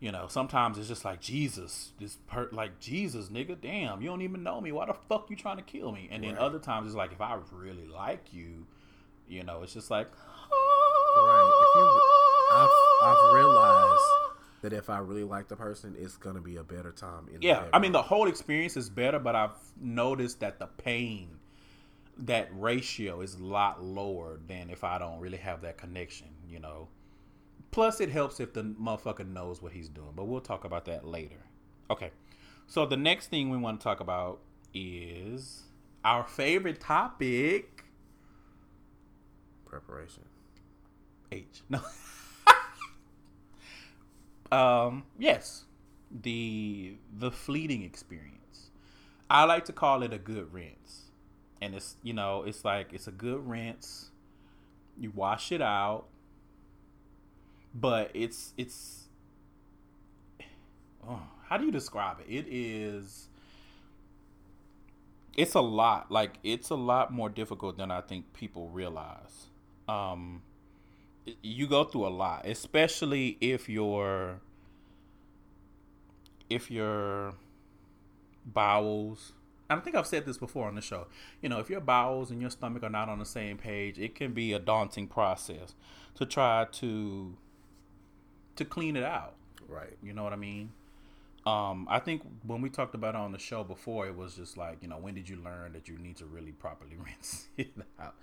you know, sometimes it's just like Jesus, this per like Jesus, nigga, damn, you don't even know me. Why the fuck you trying to kill me? And then other times it's like if I really like you, you know, it's just like right. I've realized oh. that if I really like the person, it's gonna be a better time. In Yeah, I mean the whole experience is better, but I've noticed that the pain, that ratio is a lot lower than if I don't really have that connection, you know. Plus, it helps if the motherfucker knows what he's doing, but we'll talk about that later. Okay, so the next thing we want to talk about is our favorite topic. preparation. H. [laughs] No. Um, yes. The the fleeting experience. I like to call it a good rinse. And it's you know, it's like it's a good rinse. You wash it out. But it's it's oh, how do you describe it? It is it's a lot. Like it's a lot more difficult than I think people realize. Um you go through a lot, especially if your if your bowels. I think I've said this before on the show. You know, if your bowels and your stomach are not on the same page, it can be a daunting process to try to to clean it out. Right. You know what I mean? Um, I think when we talked about it on the show before, it was just like, you know, when did you learn that you need to really properly [laughs] rinse it out?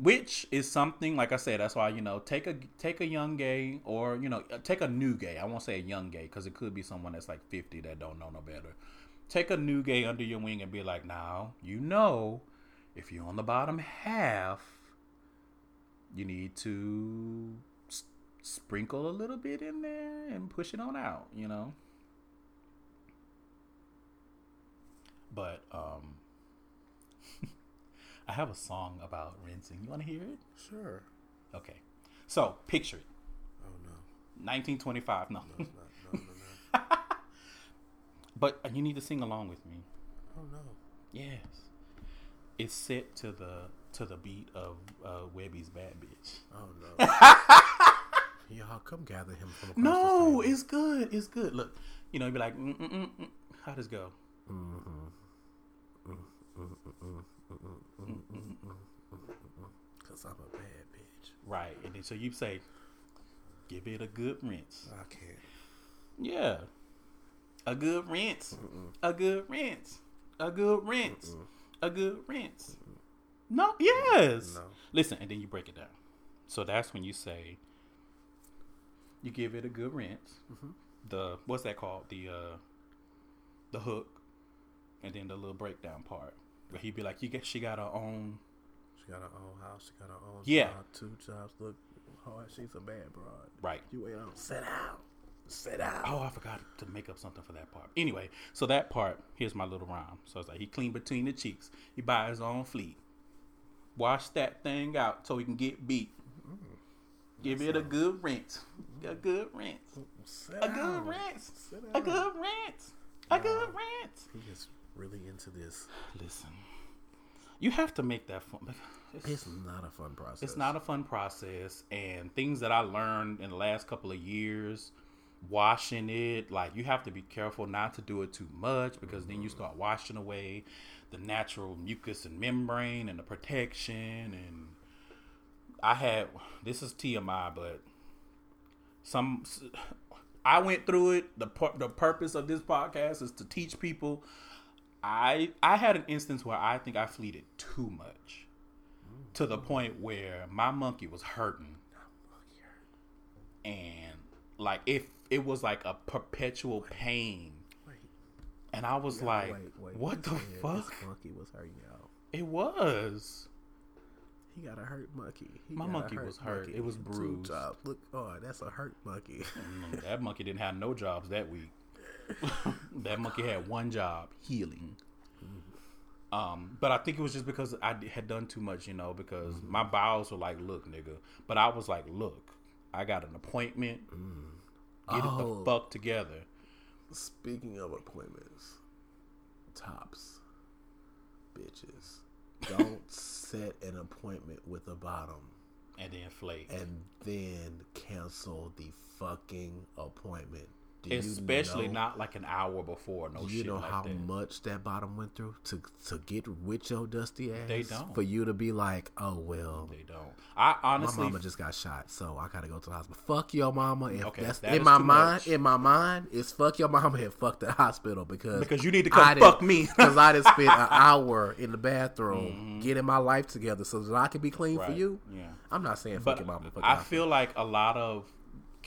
Which is something, like I said, that's why you know, take a take a young gay or you know, take a new gay. I won't say a young gay because it could be someone that's like fifty that don't know no better. Take a new gay under your wing and be like, now you know, if you're on the bottom half, you need to s- sprinkle a little bit in there and push it on out. You know. But um I have a song about rinsing. You want to hear it? Sure. Okay. So, picture it. Oh no. 1925. No. No, it's not. No, no, no. [laughs] but you need to sing along with me. Oh no. Yes. It's set to the to the beat of uh, Webbie's Bad Bitch. Oh no. [laughs] Y'all come gather him from across No, it's good. It's good. Look, you know, you'd be like, mm, mm, mm, mm. how does it go? Cause I'm a bad bitch. Right. And then so you say, give it a good rinse. I can't. Yeah. A good rinse. A good rinse. A good rinse. A good rinse. No, yes. No. Listen, and then you break it down. So that's when you say you give it a good rinse. The what's that called? The uh the hook, and then the little breakdown part. Where he'd be like, "You get, she got her own." Got her own house. She got her own Yeah. job. Two jobs. Look, oh, she's a bad broad. Right. You wait on. Sit out. Sit out. Oh, I forgot to make up something for that part. Anyway, so that part, here's my little rhyme. So it's like he clean between the cheeks. He buy his own fleet. Wash that thing out so he can get beat. Mm-hmm. Give it a good rinse. A good rinse. A good rinse. A good rinse. A good rinse. He is really into this. Listen, you have to make that fun. It's, It's not a fun process. it's not a fun process, and things that I learned in the last couple of years, washing it, like you have to be careful not to do it too much because then you mm-hmm. start washing away the natural mucus and membrane and the protection. And I had this is TMI, but some I went through it. The the purpose of this podcast is to teach people. I I had an instance where I think I fleeted too much, to the point where my monkey was hurting, and like if it was like a perpetual pain, Wait, and I was like, wait. "What the Yeah, fuck?" This monkey was hurting y'all. It was. He got a hurt monkey. He My monkey was hurt. It was Two bruised. jobs. Look, oh, that's a hurt monkey. Mm, that monkey didn't have no jobs that week. [laughs] that monkey had one job, healing. Um, but I think it was just because I had done too much, you know, because my bowels were like, "Look, nigga," but I was like, "Look, I got an appointment. Get it Oh. the fuck together." Speaking of appointments, tops, bitches, don't [laughs] set an appointment with a bottom And then flake. and then cancel the fucking appointment. Do Especially know- not like an hour before. No Do you know like how that. much that bottom went through to to get with your dusty ass? They don't. For you to be like, oh well, They don't. I honestly, my mama just got shot, so I gotta go to the hospital. Fuck your mama. If Okay, that's that in my mind, much. in my mind, it's fuck your mama and fuck the hospital because because you need to come fuck me. [laughs] Because I just spent an [laughs] hour in the bathroom getting my life together so that I can be clean for Mm-hmm. You. Yeah. I'm not saying fuck But your mama. Fuck I feel like a lot of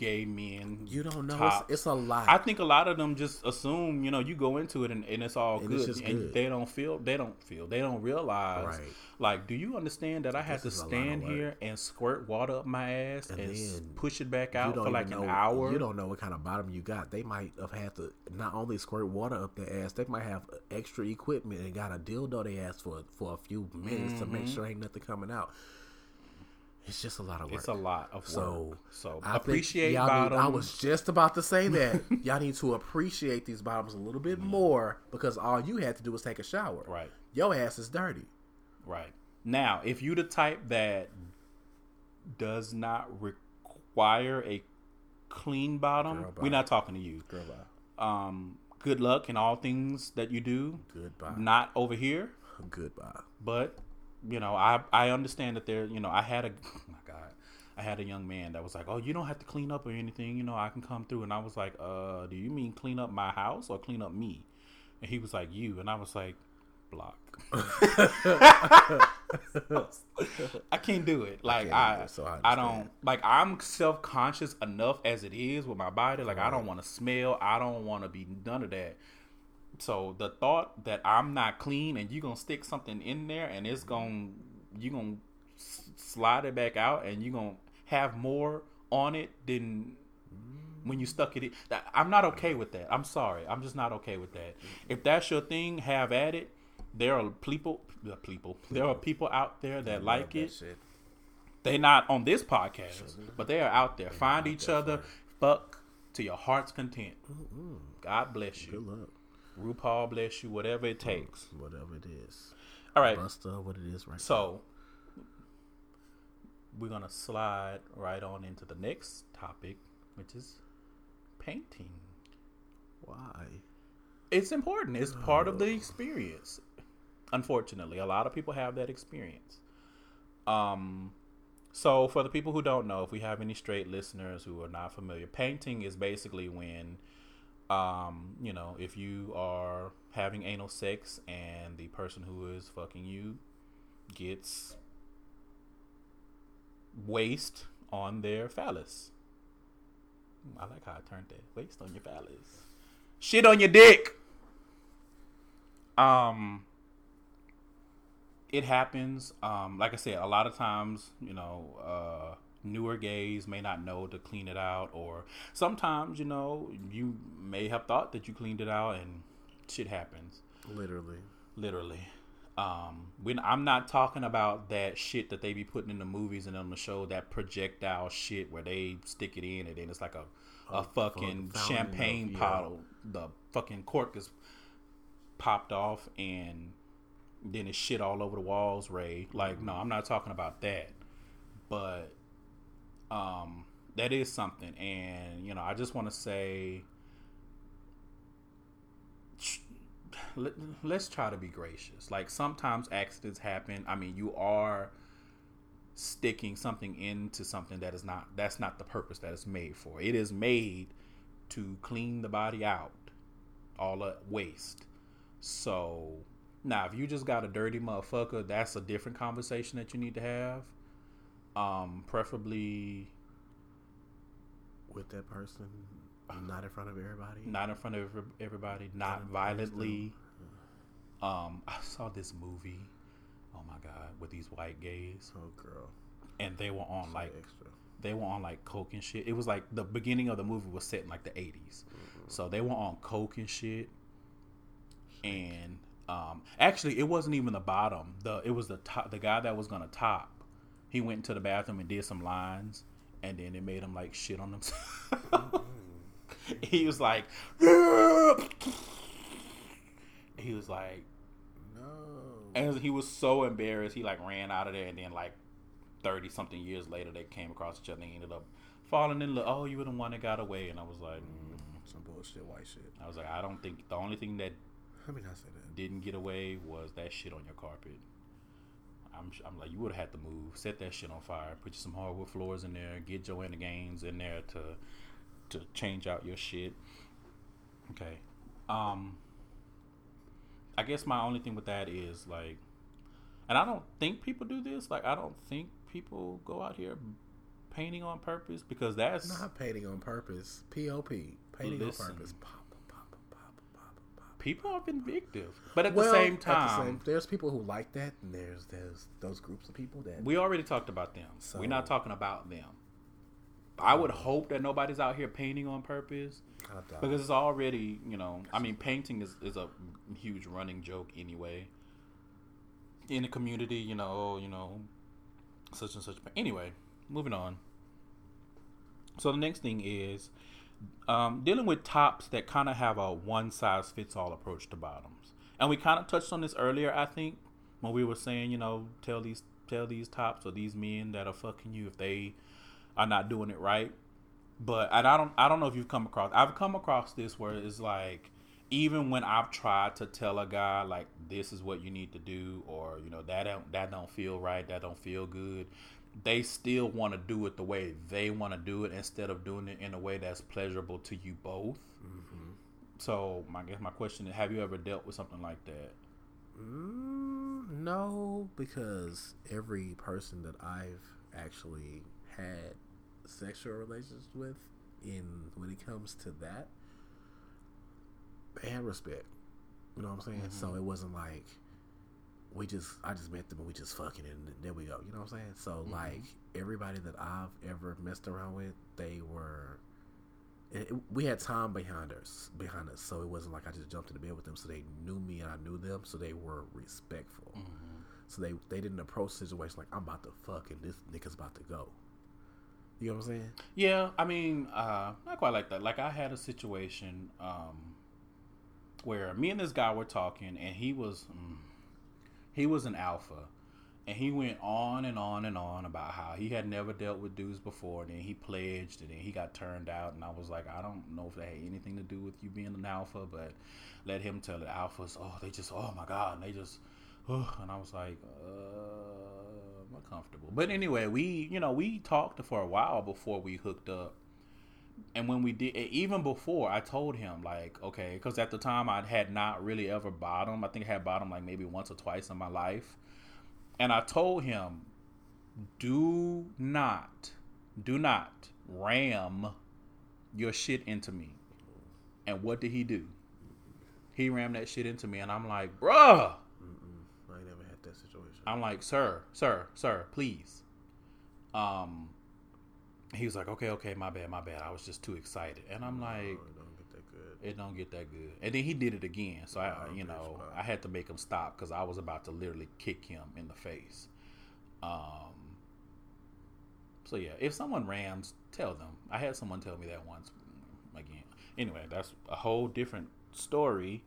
gay men. you don't know. It's, it's a lot. I think a lot of them just assume, you know, you go into it and, and it's all And good, it's and good. they don't feel, they don't feel, they don't realize. Right. Like, do you understand that I had to This is a lot of stand here and squirt water up my ass and, And push it back out for like know, an hour? You don't know what kind of bottom you got. They might have had to not only squirt water up their ass, they might have extra equipment and got a dildo they asked for for a few minutes to make mm-hmm. sure ain't nothing coming out. It's just a lot of work. It's a lot of So, work. So I appreciate y'all need-. I was just about to say that [laughs] y'all need to appreciate these bottoms a little bit more because all you had to do was take a shower. right. Your ass is dirty. Right. Now, if you the type that does not require a clean bottom, Girl, we're not talking to you. Girl. Um, good luck in all things that you do. Goodbye. Not over here, Goodbye. but you know, I I understand that there. You know, I had a oh [laughs] my god, I had a young man that was like, "Oh, you don't have to clean up or anything. You know, I can come through." And I was like, "Uh, do you mean clean up my house or clean up me?" And he was like, "You." And I was like, "Block." [laughs] [laughs] I can't do it. Like I, either, so I I, don't like. I'm self conscious enough as it is with my body. Like I don't want to smell. I don't want to be none of that. So the thought that I'm not clean and you're gonna stick something in there and it's gonna you're gonna slide it back out and you're gonna have more on it than when you stuck it in. I'm not okay with that. I'm sorry. I'm just not okay with that. If that's your thing, have at it. There are people, people. There are people out there that like it. that. They're not on this podcast, but they are out there. Find each other. Fuck to your heart's content. God bless Good you. luck. RuPaul bless you. Whatever it takes. Whatever it is. All right. Buster, what it is right So we're gonna slide right on into the next topic, which is painting. Why? It's important. It's part of the experience. Unfortunately, a lot of people have that experience. Um, so for the people who don't know, if we have any straight listeners who are not familiar, painting is basically when, um, you know, if you are having anal sex and the person who is fucking you gets waste on their phallus. I like how I turned that. Waste on your phallus. Shit on your dick. Um it happens. Um, like I said, a lot of times, you know, uh, newer gays may not know to clean it out, or sometimes, you know, you may have thought that you cleaned it out and shit happens. Literally. Literally. Um, when I'm not talking about that shit that they be putting in the movies and on the show, that projectile shit where they stick it in and then it's like a, a fucking fountain champagne of- yeah. bottle. The fucking cork is popped off and then it's shit all over the walls, Ray. Like, no, I'm not talking about that. But um that is something and you know, I just want to say let, let's try to be gracious. Like sometimes accidents happen. I mean, you are sticking something into something that is not that's not the purpose that it's made for. It is made to clean the body out, all the waste. So now, if you just got a dirty motherfucker, that's a different conversation that you need to have. Um, preferably with that person, not in front of everybody. not in front of everybody, not violently. Um, I saw this movie. Oh my god, with these white gays, Oh, girl, and they were on like extra. they were on like coke and shit. It was like the beginning of the movie was set in like the 80s. So they were on coke and shit. And um actually it wasn't even the bottom. The it was the top the guy that was gonna top. He went into the bathroom and did some lines and then it made him like shit on himself. [laughs] he was like [laughs] he was like No. and he was so embarrassed he like ran out of there and then like 30 something years later they came across each other and ended up falling in love oh you were the one that got away and i was like mm. Some bullshit, white shit. i was like i don't think the only thing that I mean, I say that. didn't get away was that shit on your carpet i'm, I'm like you would have had to move set that shit on fire put you some hardwood floors in there get joanna gaines in there to to change out your shit okay um i guess my only thing with that is like and I don't think people do this. Like, I don't think people go out here painting on purpose because that's Not painting on purpose. P.O.P. Painting Listen. on purpose. Pop, pop, pop, pop, pop, pop. People are vindictive. But at Well, the same at the time, same- there's people who like that, and there's there's those groups of people that we already talked about them. So- We're not talking about them. I would hope that nobody's out here painting on purpose because it's already, you know, I mean, painting is, is a huge running joke anyway. In the community, you know, oh, you know, such and such. But Anyway, moving on. So the next thing is um, dealing with tops that kind of have a one size fits all approach to bottoms, and we kind of touched on this earlier. I think when we were saying, you know, tell these tell these tops or these men that are fucking you if they are not doing it right. But I don't I don't know if you've come across I've come across this where it's like even when I've tried to tell a guy like this is what you need to do or you know that don't that don't feel right that don't feel good they still want to do it the way they want to do it instead of doing it in a way that's pleasurable to you both. So my guess my question is have you ever dealt with something like that? Mm, no, because every person that I've actually had sexual relations with, in when it comes to that, they had respect. You know what I'm saying? So it wasn't like we just I just met them and we just fucking and there we go. You know what I'm saying? So like everybody that I've ever messed around with, they were. It, we had time behind us, behind us, so it wasn't like I just jumped in the bed with them. So they knew me and I knew them, so they were respectful. So they they didn't approach the situation like I'm about to fuck and this nigga's about to go. You know what I'm saying? Yeah, I mean, uh, not quite like that. Like I had a situation um, where me and this guy were talking, and he was mm, he was an alpha, and he went on and on and on about how he had never dealt with dudes before. And then he pledged, and then he got turned out. And I was like, I don't know if that had anything to do with you being an alpha, but let him tell the alphas, oh, they just, oh my god, and they just. Oh, [sighs] and I was like, uh, I'm not comfortable. But anyway, we, you know, we talked for a while before we hooked up. And when we did, even before, I told him, like, okay, because at the time I had not really ever bottomed. I think I had bottomed like maybe once or twice in my life. And I told him, do not, do not ram your shit into me. And what did he do? He rammed that shit into me, and I'm like, bruh. I never had that situation. I'm like, sir, sir, sir, please. Um, he was like, okay, okay, my bad, my bad. I was just too excited, and I'm like, Oh, it don't get that good. it don't get that good. And then he did it again, so I, Oh, you know. I had to make him stop because I was about to literally kick him in the face. Um. So yeah, if someone rams, tell them. I had someone tell me that once. Again, anyway, that's a whole different story.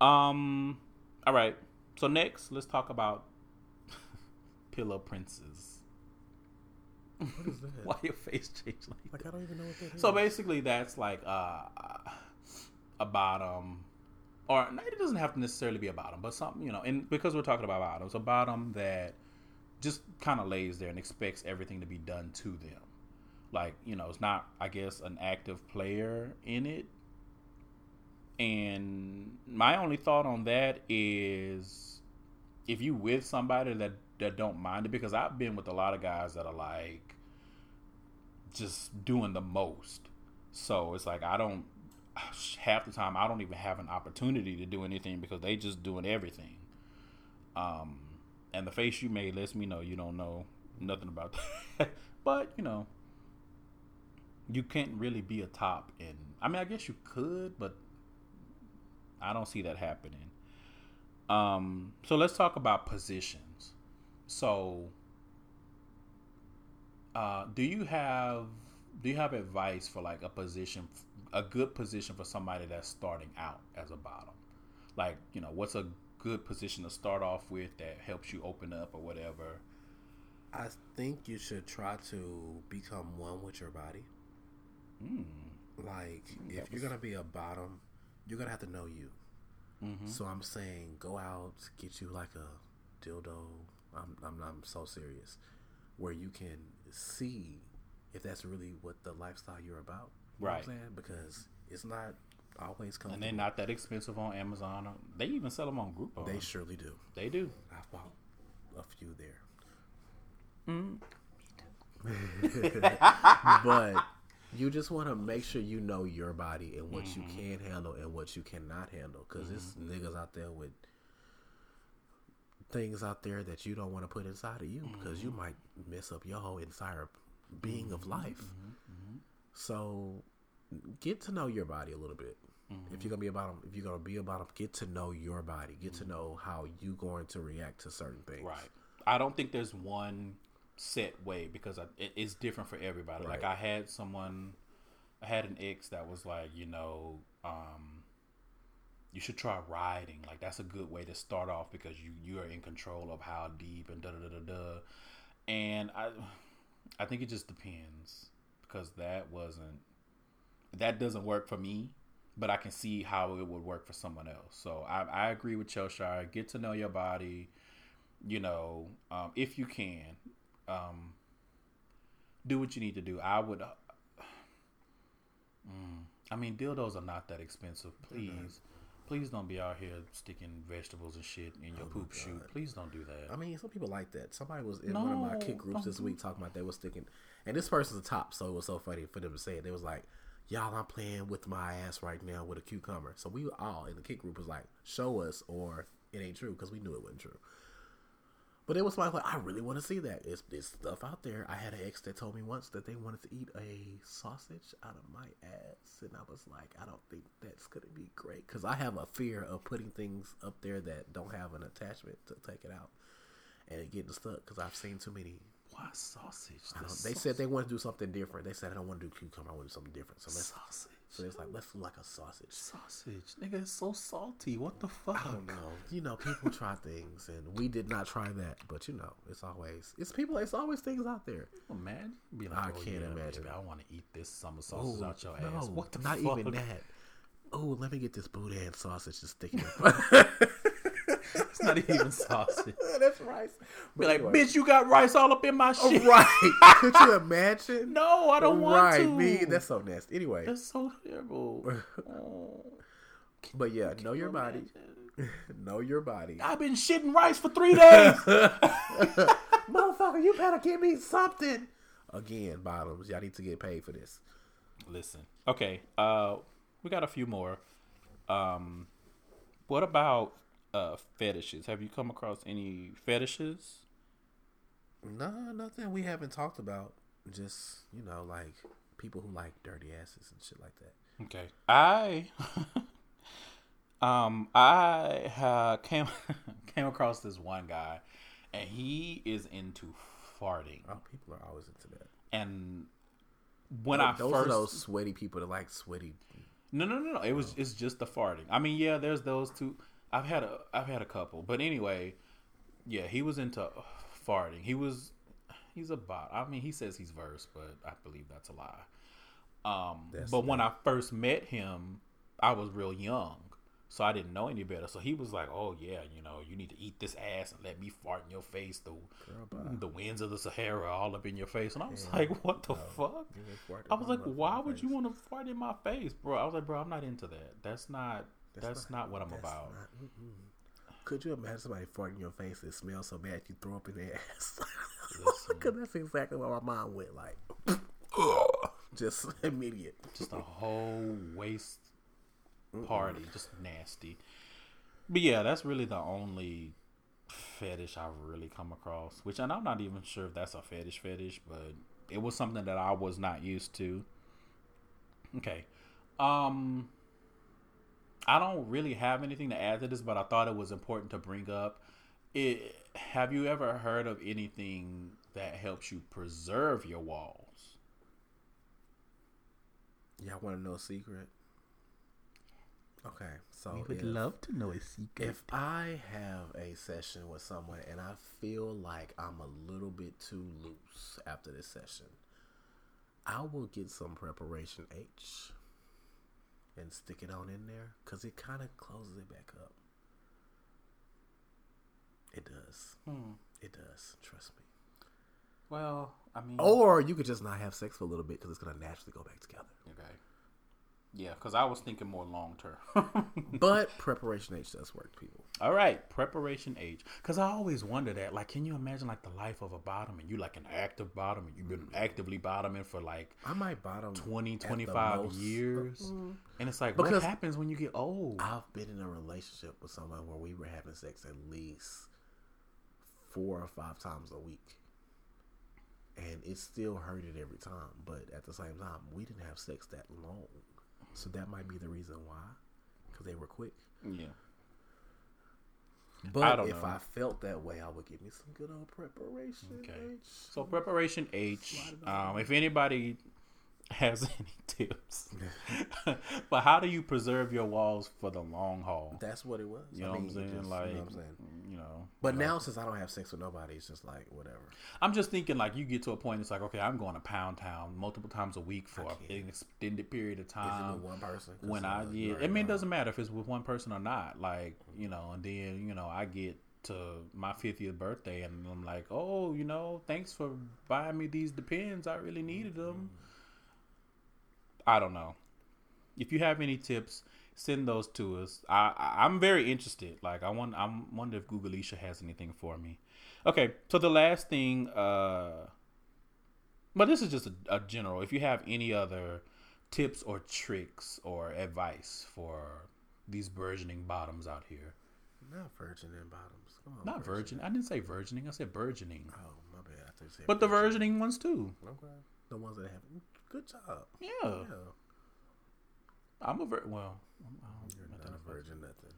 Um. All right. So next, let's talk about [laughs] pillow princes. What is that? [laughs] Why your face changed like Like I don't even know what that is. so basically, that's like uh, a bottom, or it doesn't have to necessarily be a bottom, but something you know. And because we're talking about bottoms, a bottom that just kind of lays there and expects everything to be done to them. like you know, it's not I guess an active player in it. And my only thought on that is if you with somebody that that don't mind it because I've been with a lot of guys that are like just doing the most. So it's like I don't half the time I don't even have an opportunity to do anything because they just doing everything. Um, and the face you made lets me know you don't know nothing about [laughs] that. but you know, you can't really be a top in. I mean, I guess you could, but I don't see that happening. Um, so let's talk about positions. So, uh, do you have do you have advice for like a position, a good position for somebody that's starting out as a bottom? Like, you know, what's a good position to start off with that helps you open up or whatever? I think you should try to become one with your body. Mm. Like, That if you're gonna be a bottom, you're gonna have to know you. Mm-hmm. So I'm saying, go out, get you like a dildo. I'm, I'm, I'm so serious, where you can see if that's really what the lifestyle you're about. You know what Right. I'm saying? Because it's not always coming. And they're not that expensive on Amazon. They even sell them on Groupon. They surely do. They do. I've bought a few there. Mm. [laughs] but you just want to make sure you know your body and what Mm-hmm. you can handle and what you cannot handle because there's niggas out there with things out there that you don't want to put inside of you because Mm-hmm. you might mess up your whole entire being of life Mm-hmm. so get to know your body a little bit Mm-hmm. if you're gonna be about them, if you're gonna be about them, get to know your body get to know how you're going to react to certain things Right. I don't think there's one set way because I, it, it's different for everybody. Like I had someone, I had an ex that was like, you know, um, you should try riding. Like that's a good way to start off because you you are in control of how deep and da da da da da. And I, I think it just depends because that wasn't that doesn't work for me. But I can see how it would work for someone else. So I, I agree with Chellshire. Get to know your body you know, um, if you can, um, do what you need to do. I would. Uh, [sighs] mm, I mean, dildos are not that expensive. Please, please don't be out here sticking vegetables and shit in your oh poop chute. Please don't do that. I mean, some people like that. Somebody was in one of my No, Kik groups this week talking about they was sticking, and this person's a top, so it was so funny for them to say it. They was like, "Y'all, I'm playing with my ass right now with a cucumber." So we all in the Kik group was like, "Show us," or "It ain't true," because we knew it wasn't true. But it was like, like I really want to see that. It's, it's stuff out there. I had an ex that told me once that they wanted to eat a sausage out of my ass, and I was like, I don't think that's gonna be great because I have a fear of putting things up there that don't have an attachment to take it out, and it getting stuck because I've seen too many. Why sausage? The they said they want to do something different. They said I don't want to do cucumber. I want to do something different. So let's. sausage. So it's like let's do like a sausage. Sausage, nigga, it's so salty. What the fuck? I don't know. You know, people try [laughs] things, and we did not try that. But you know, it's always it's people. It's always things out there. Man, be like, I oh, can't yeah, imagine. Baby, I want to eat this summer sausage Ooh, out your no, ass. What the fuck? not fuck? even that. Oh, let me get this boudin sausage to stick in. [laughs] [laughs] It's not even sausage. [laughs] That's rice. Be like, bitch, you got rice all up in my shit. Oh, right? [laughs] Could you imagine? No, I don't want to. right, me. That's so nasty. Anyway, That's so terrible. [laughs] Oh. but yeah, know your body. know your body. I've been shitting rice for three days. Motherfucker, you better give me something. Again, bottoms. Y'all need to get paid for this. Listen, okay, uh, we got a few more. Um, what about uh fetishes? Have you come across any fetishes? No, nothing we haven't talked about. Just you know, like people who like dirty asses and shit like that. Okay, I, [laughs] um, I uh, came [laughs] came across this one guy, and he is into farting. Oh, people are always into that. And when I those first those sweaty people that like sweaty. No, no, no, no. It was it's just the farting. I mean, yeah, there's those two. I've had a I've had a couple, but anyway, yeah, he was into farting. He was he's a bot. I mean, he says he's verse, but I believe that's a lie. Um, That's but when I first met him, I was real young, So I didn't know any better. So he was like, "Oh yeah, you know, you need to eat this ass and let me fart in your face through the winds of the Sahara all up in your face." And I was like, "What the fuck?" I was like, "Why would you want to fart in my face, bro?" I was like, "Bro, I'm not into that. That's not. That's, not, what I'm that's about." not- Could you imagine somebody farting in your face and smell so bad you throw up in their ass? [laughs] Because that's exactly where my mind went. Like, just [laughs] immediate. just a whole waste party, just nasty. But yeah, that's really the only fetish I've really come across. Which, and I'm not even sure if that's a fetish fetish, but it was something that I was not used to. Okay, um, I don't really have anything to add to this, but I thought it was important to bring up. It. Have you ever heard of anything that helps you preserve your walls? Y'all want to know a secret? Okay, so We would if- love to know a secret. If I have a session with someone and I feel like I'm a little bit too loose after this session, I will get some preparation H and stick it on in there because it kind of closes it back up. It does. Hmm. It does. Trust me. Well, I mean, Or you could just not have sex for a little bit because it's gonna naturally go back together. okay, yeah, because I was thinking more long term. [laughs] But preparation H does work, people. All right, preparation H. Because I always wonder that, like, can you imagine like the life of a bottom and you like an active bottom and you've been actively bottoming for like I might bottom 20, 25 most- years, Mm. and it's like, Because- what happens when you get old? I've been in a relationship with someone where we were having sex at least four or five times a week. And it still hurted every time. But at the same time, we didn't have sex that long. So that might be the reason why. Because they were quick. yeah. But don't if know. I felt that way, I would give me some good old preparation. Okay. H. So preparation H. Slide it on. Um, if anybody [laughs] has any tips, [laughs] but how do you preserve your walls for the long haul? That's what it was. You I know what mean, I'm saying? just- like, you know what I'm saying? you know. But you know. now, since I don't have sex with nobody, it's just like whatever. I'm just thinking like you get to a point. It's like okay, I'm going to Pound Town multiple times a week for an extended period of Is it time. with one person? when I yeah, I mean, it doesn't matter if it's with one person or not. Like mm-hmm. you know, and then you know, I get to my 50th birthday, and I'm like, oh, you know, thanks for buying me these Depends. I really needed mm-hmm. them. I don't know. If you have any tips, send those to us. I, I I'm very interested. Like I want I'm wonder if Google Googleisha has anything for me. Okay, so the last thing, uh, but this is just a, a general. If you have any other tips or tricks or advice for these burgeoning bottoms out here, Not virgining bottoms. On, not virgin. I didn't say virgining. I said burgeoning. Oh, my bad. I thought you said But the virgin. virgining ones too. Okay. The ones that have good job. Yeah, Yeah. I'm a vir- well. I'm, I don't You're not a virgin nothing.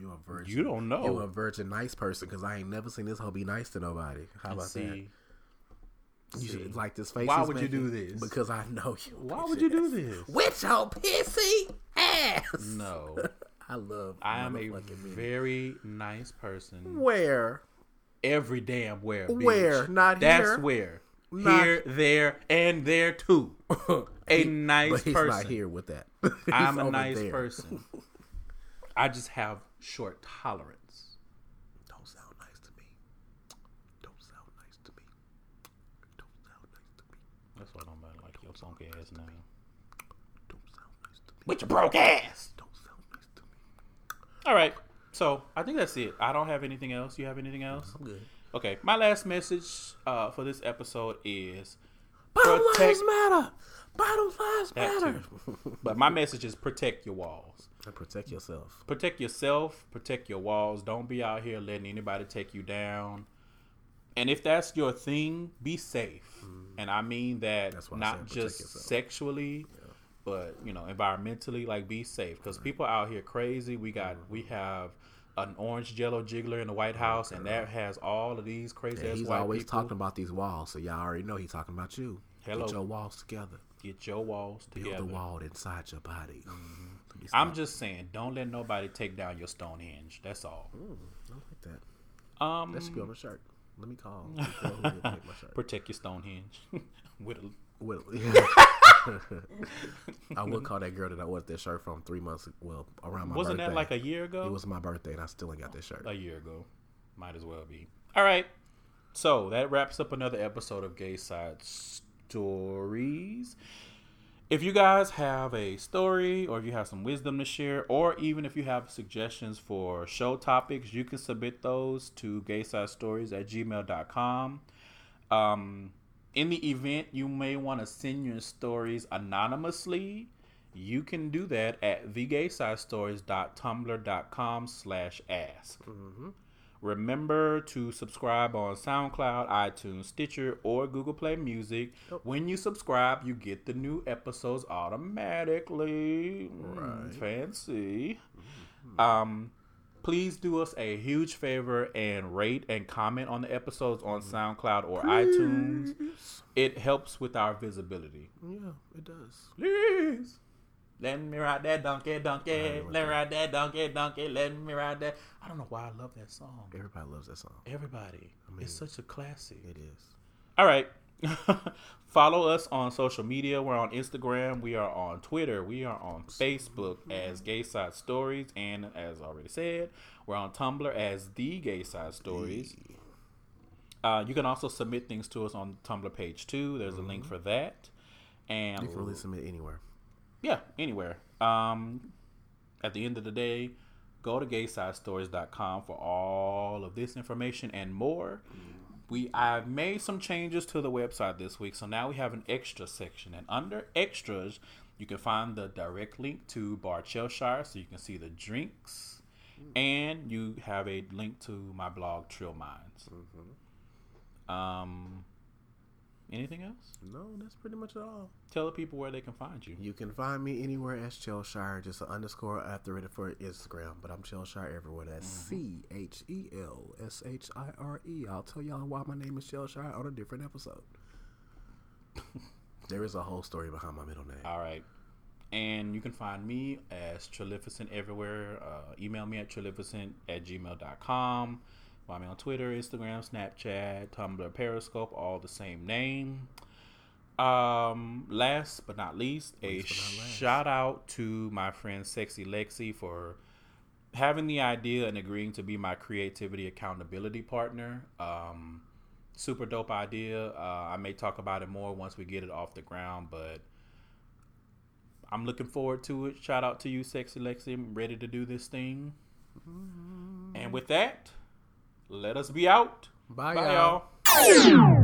You a virgin. You don't know. You a virgin nice person because I ain't never seen this hoe be nice to nobody. How about see, that? You see. should, like this face. Why would you do this? Because I know you. Why would you do this? With your pissy ass. No, [laughs] I love. I am a very nice person. Where? Every damn where. bitch. Where? Not That's here. where. Not- Here, there, and there too. [laughs] A He- nice but he's person. not here with that. I'm [laughs] a nice there. person. I just have short tolerance. Don't sound nice to me. Don't sound nice to me. Don't sound nice to me. That's why nobody like your funky ass now. Don't sound nice to me. With your broke ass. Don't sound nice to me. All right. So I think that's it. I don't have anything else. You have anything else? I'm good. Okay. My last message uh, for this episode is Bottom Protect- lives matter. Bottom lives That matter. But my message is protect your walls. and protect yourself. Protect yourself, protect your walls. Don't be out here letting anybody take you down. And if that's your thing, be safe. And I mean that not just yourself. sexually, but you know, environmentally, like be safe. Because people out here crazy. We got we have an orange jello jiggler in the White House, and that has all of these crazy ass he's always people. talking about these walls, so y'all already know he's talking about you. Hello. Get your walls together. Get your walls together. Build the wall inside your body. Let me I'm just saying, don't let nobody take down your Stonehenge. That's all. Mm, I like that. Um, That should be on the shirt. Let me call. the girl who my shirt. protect your Stonehenge [laughs] with a Well, [laughs] yeah. I would call that girl that I ordered that shirt from three months. Well, around my Wasn't birthday. that like a year ago? It was my birthday, and I still ain't got that shirt. a year ago. Might as well be. All right. So that wraps up another episode of Gay Side Stories. If you guys have a story or if you have some wisdom to share, or even if you have suggestions for show topics, you can submit those to gaysidestories at gmail.com. Um, in the event you may want to send your stories anonymously, you can do that at thegaysidestories.tumblr.com slash ask. Remember to subscribe on SoundCloud, iTunes, Stitcher, or Google Play Music. When you subscribe, you get the new episodes automatically. Mm, Right. fancy. Um, please do us a huge favor and rate and comment on the episodes on mm. SoundCloud or iTunes. It helps with our visibility. Yeah, it does. Please. Let me ride that donkey, donkey. Let me ride that donkey, donkey. Let me ride that. I don't know why I love that song. Everybody loves that song. Everybody. it's such a classic. It is. All right. [laughs] Follow us on social media. We're on Instagram. We are on Twitter. We are on Facebook as Gay Side Stories. And as already said, we're on Tumblr as The Gay Side Stories. Uh, you can also submit things to us on Tumblr page too. There's a link for that. And You can really submit anywhere. yeah, anywhere. Um, at the end of the day, go to gaysidestories.com for all of this information and more. We I've made some changes to the website this week, so now we have an extra section, and under extras, you can find the direct link to Bar Chellshire, so you can see the drinks, and you have a link to my blog Trill Minds. Um, anything else? No, that's pretty much all. Tell the people where they can find you. You can find me anywhere as Chellshire, just an underscore after it for Instagram. But I'm Chellshire everywhere. That's C H E L S H I R E. I'll tell y'all why my name is Chellshire on a different episode. [laughs] there is a whole story behind my middle name. All right. And you can find me as Trilificent everywhere. Uh, email me at trilificent at gmail.com. Find me on Twitter, Instagram, Snapchat, Tumblr, Periscope, all the same name. Um, last but not least, a not last. shout out to my friend Sexy Lexi for having the idea and agreeing to be my creativity accountability partner. Um, super dope idea. Uh, I may talk about it more once we get it off the ground, but I'm looking forward to it. Shout out to you, Sexy Lexi. I'm ready to do this thing. And with that, let us be out. Bye, Bye, y'all. y'all.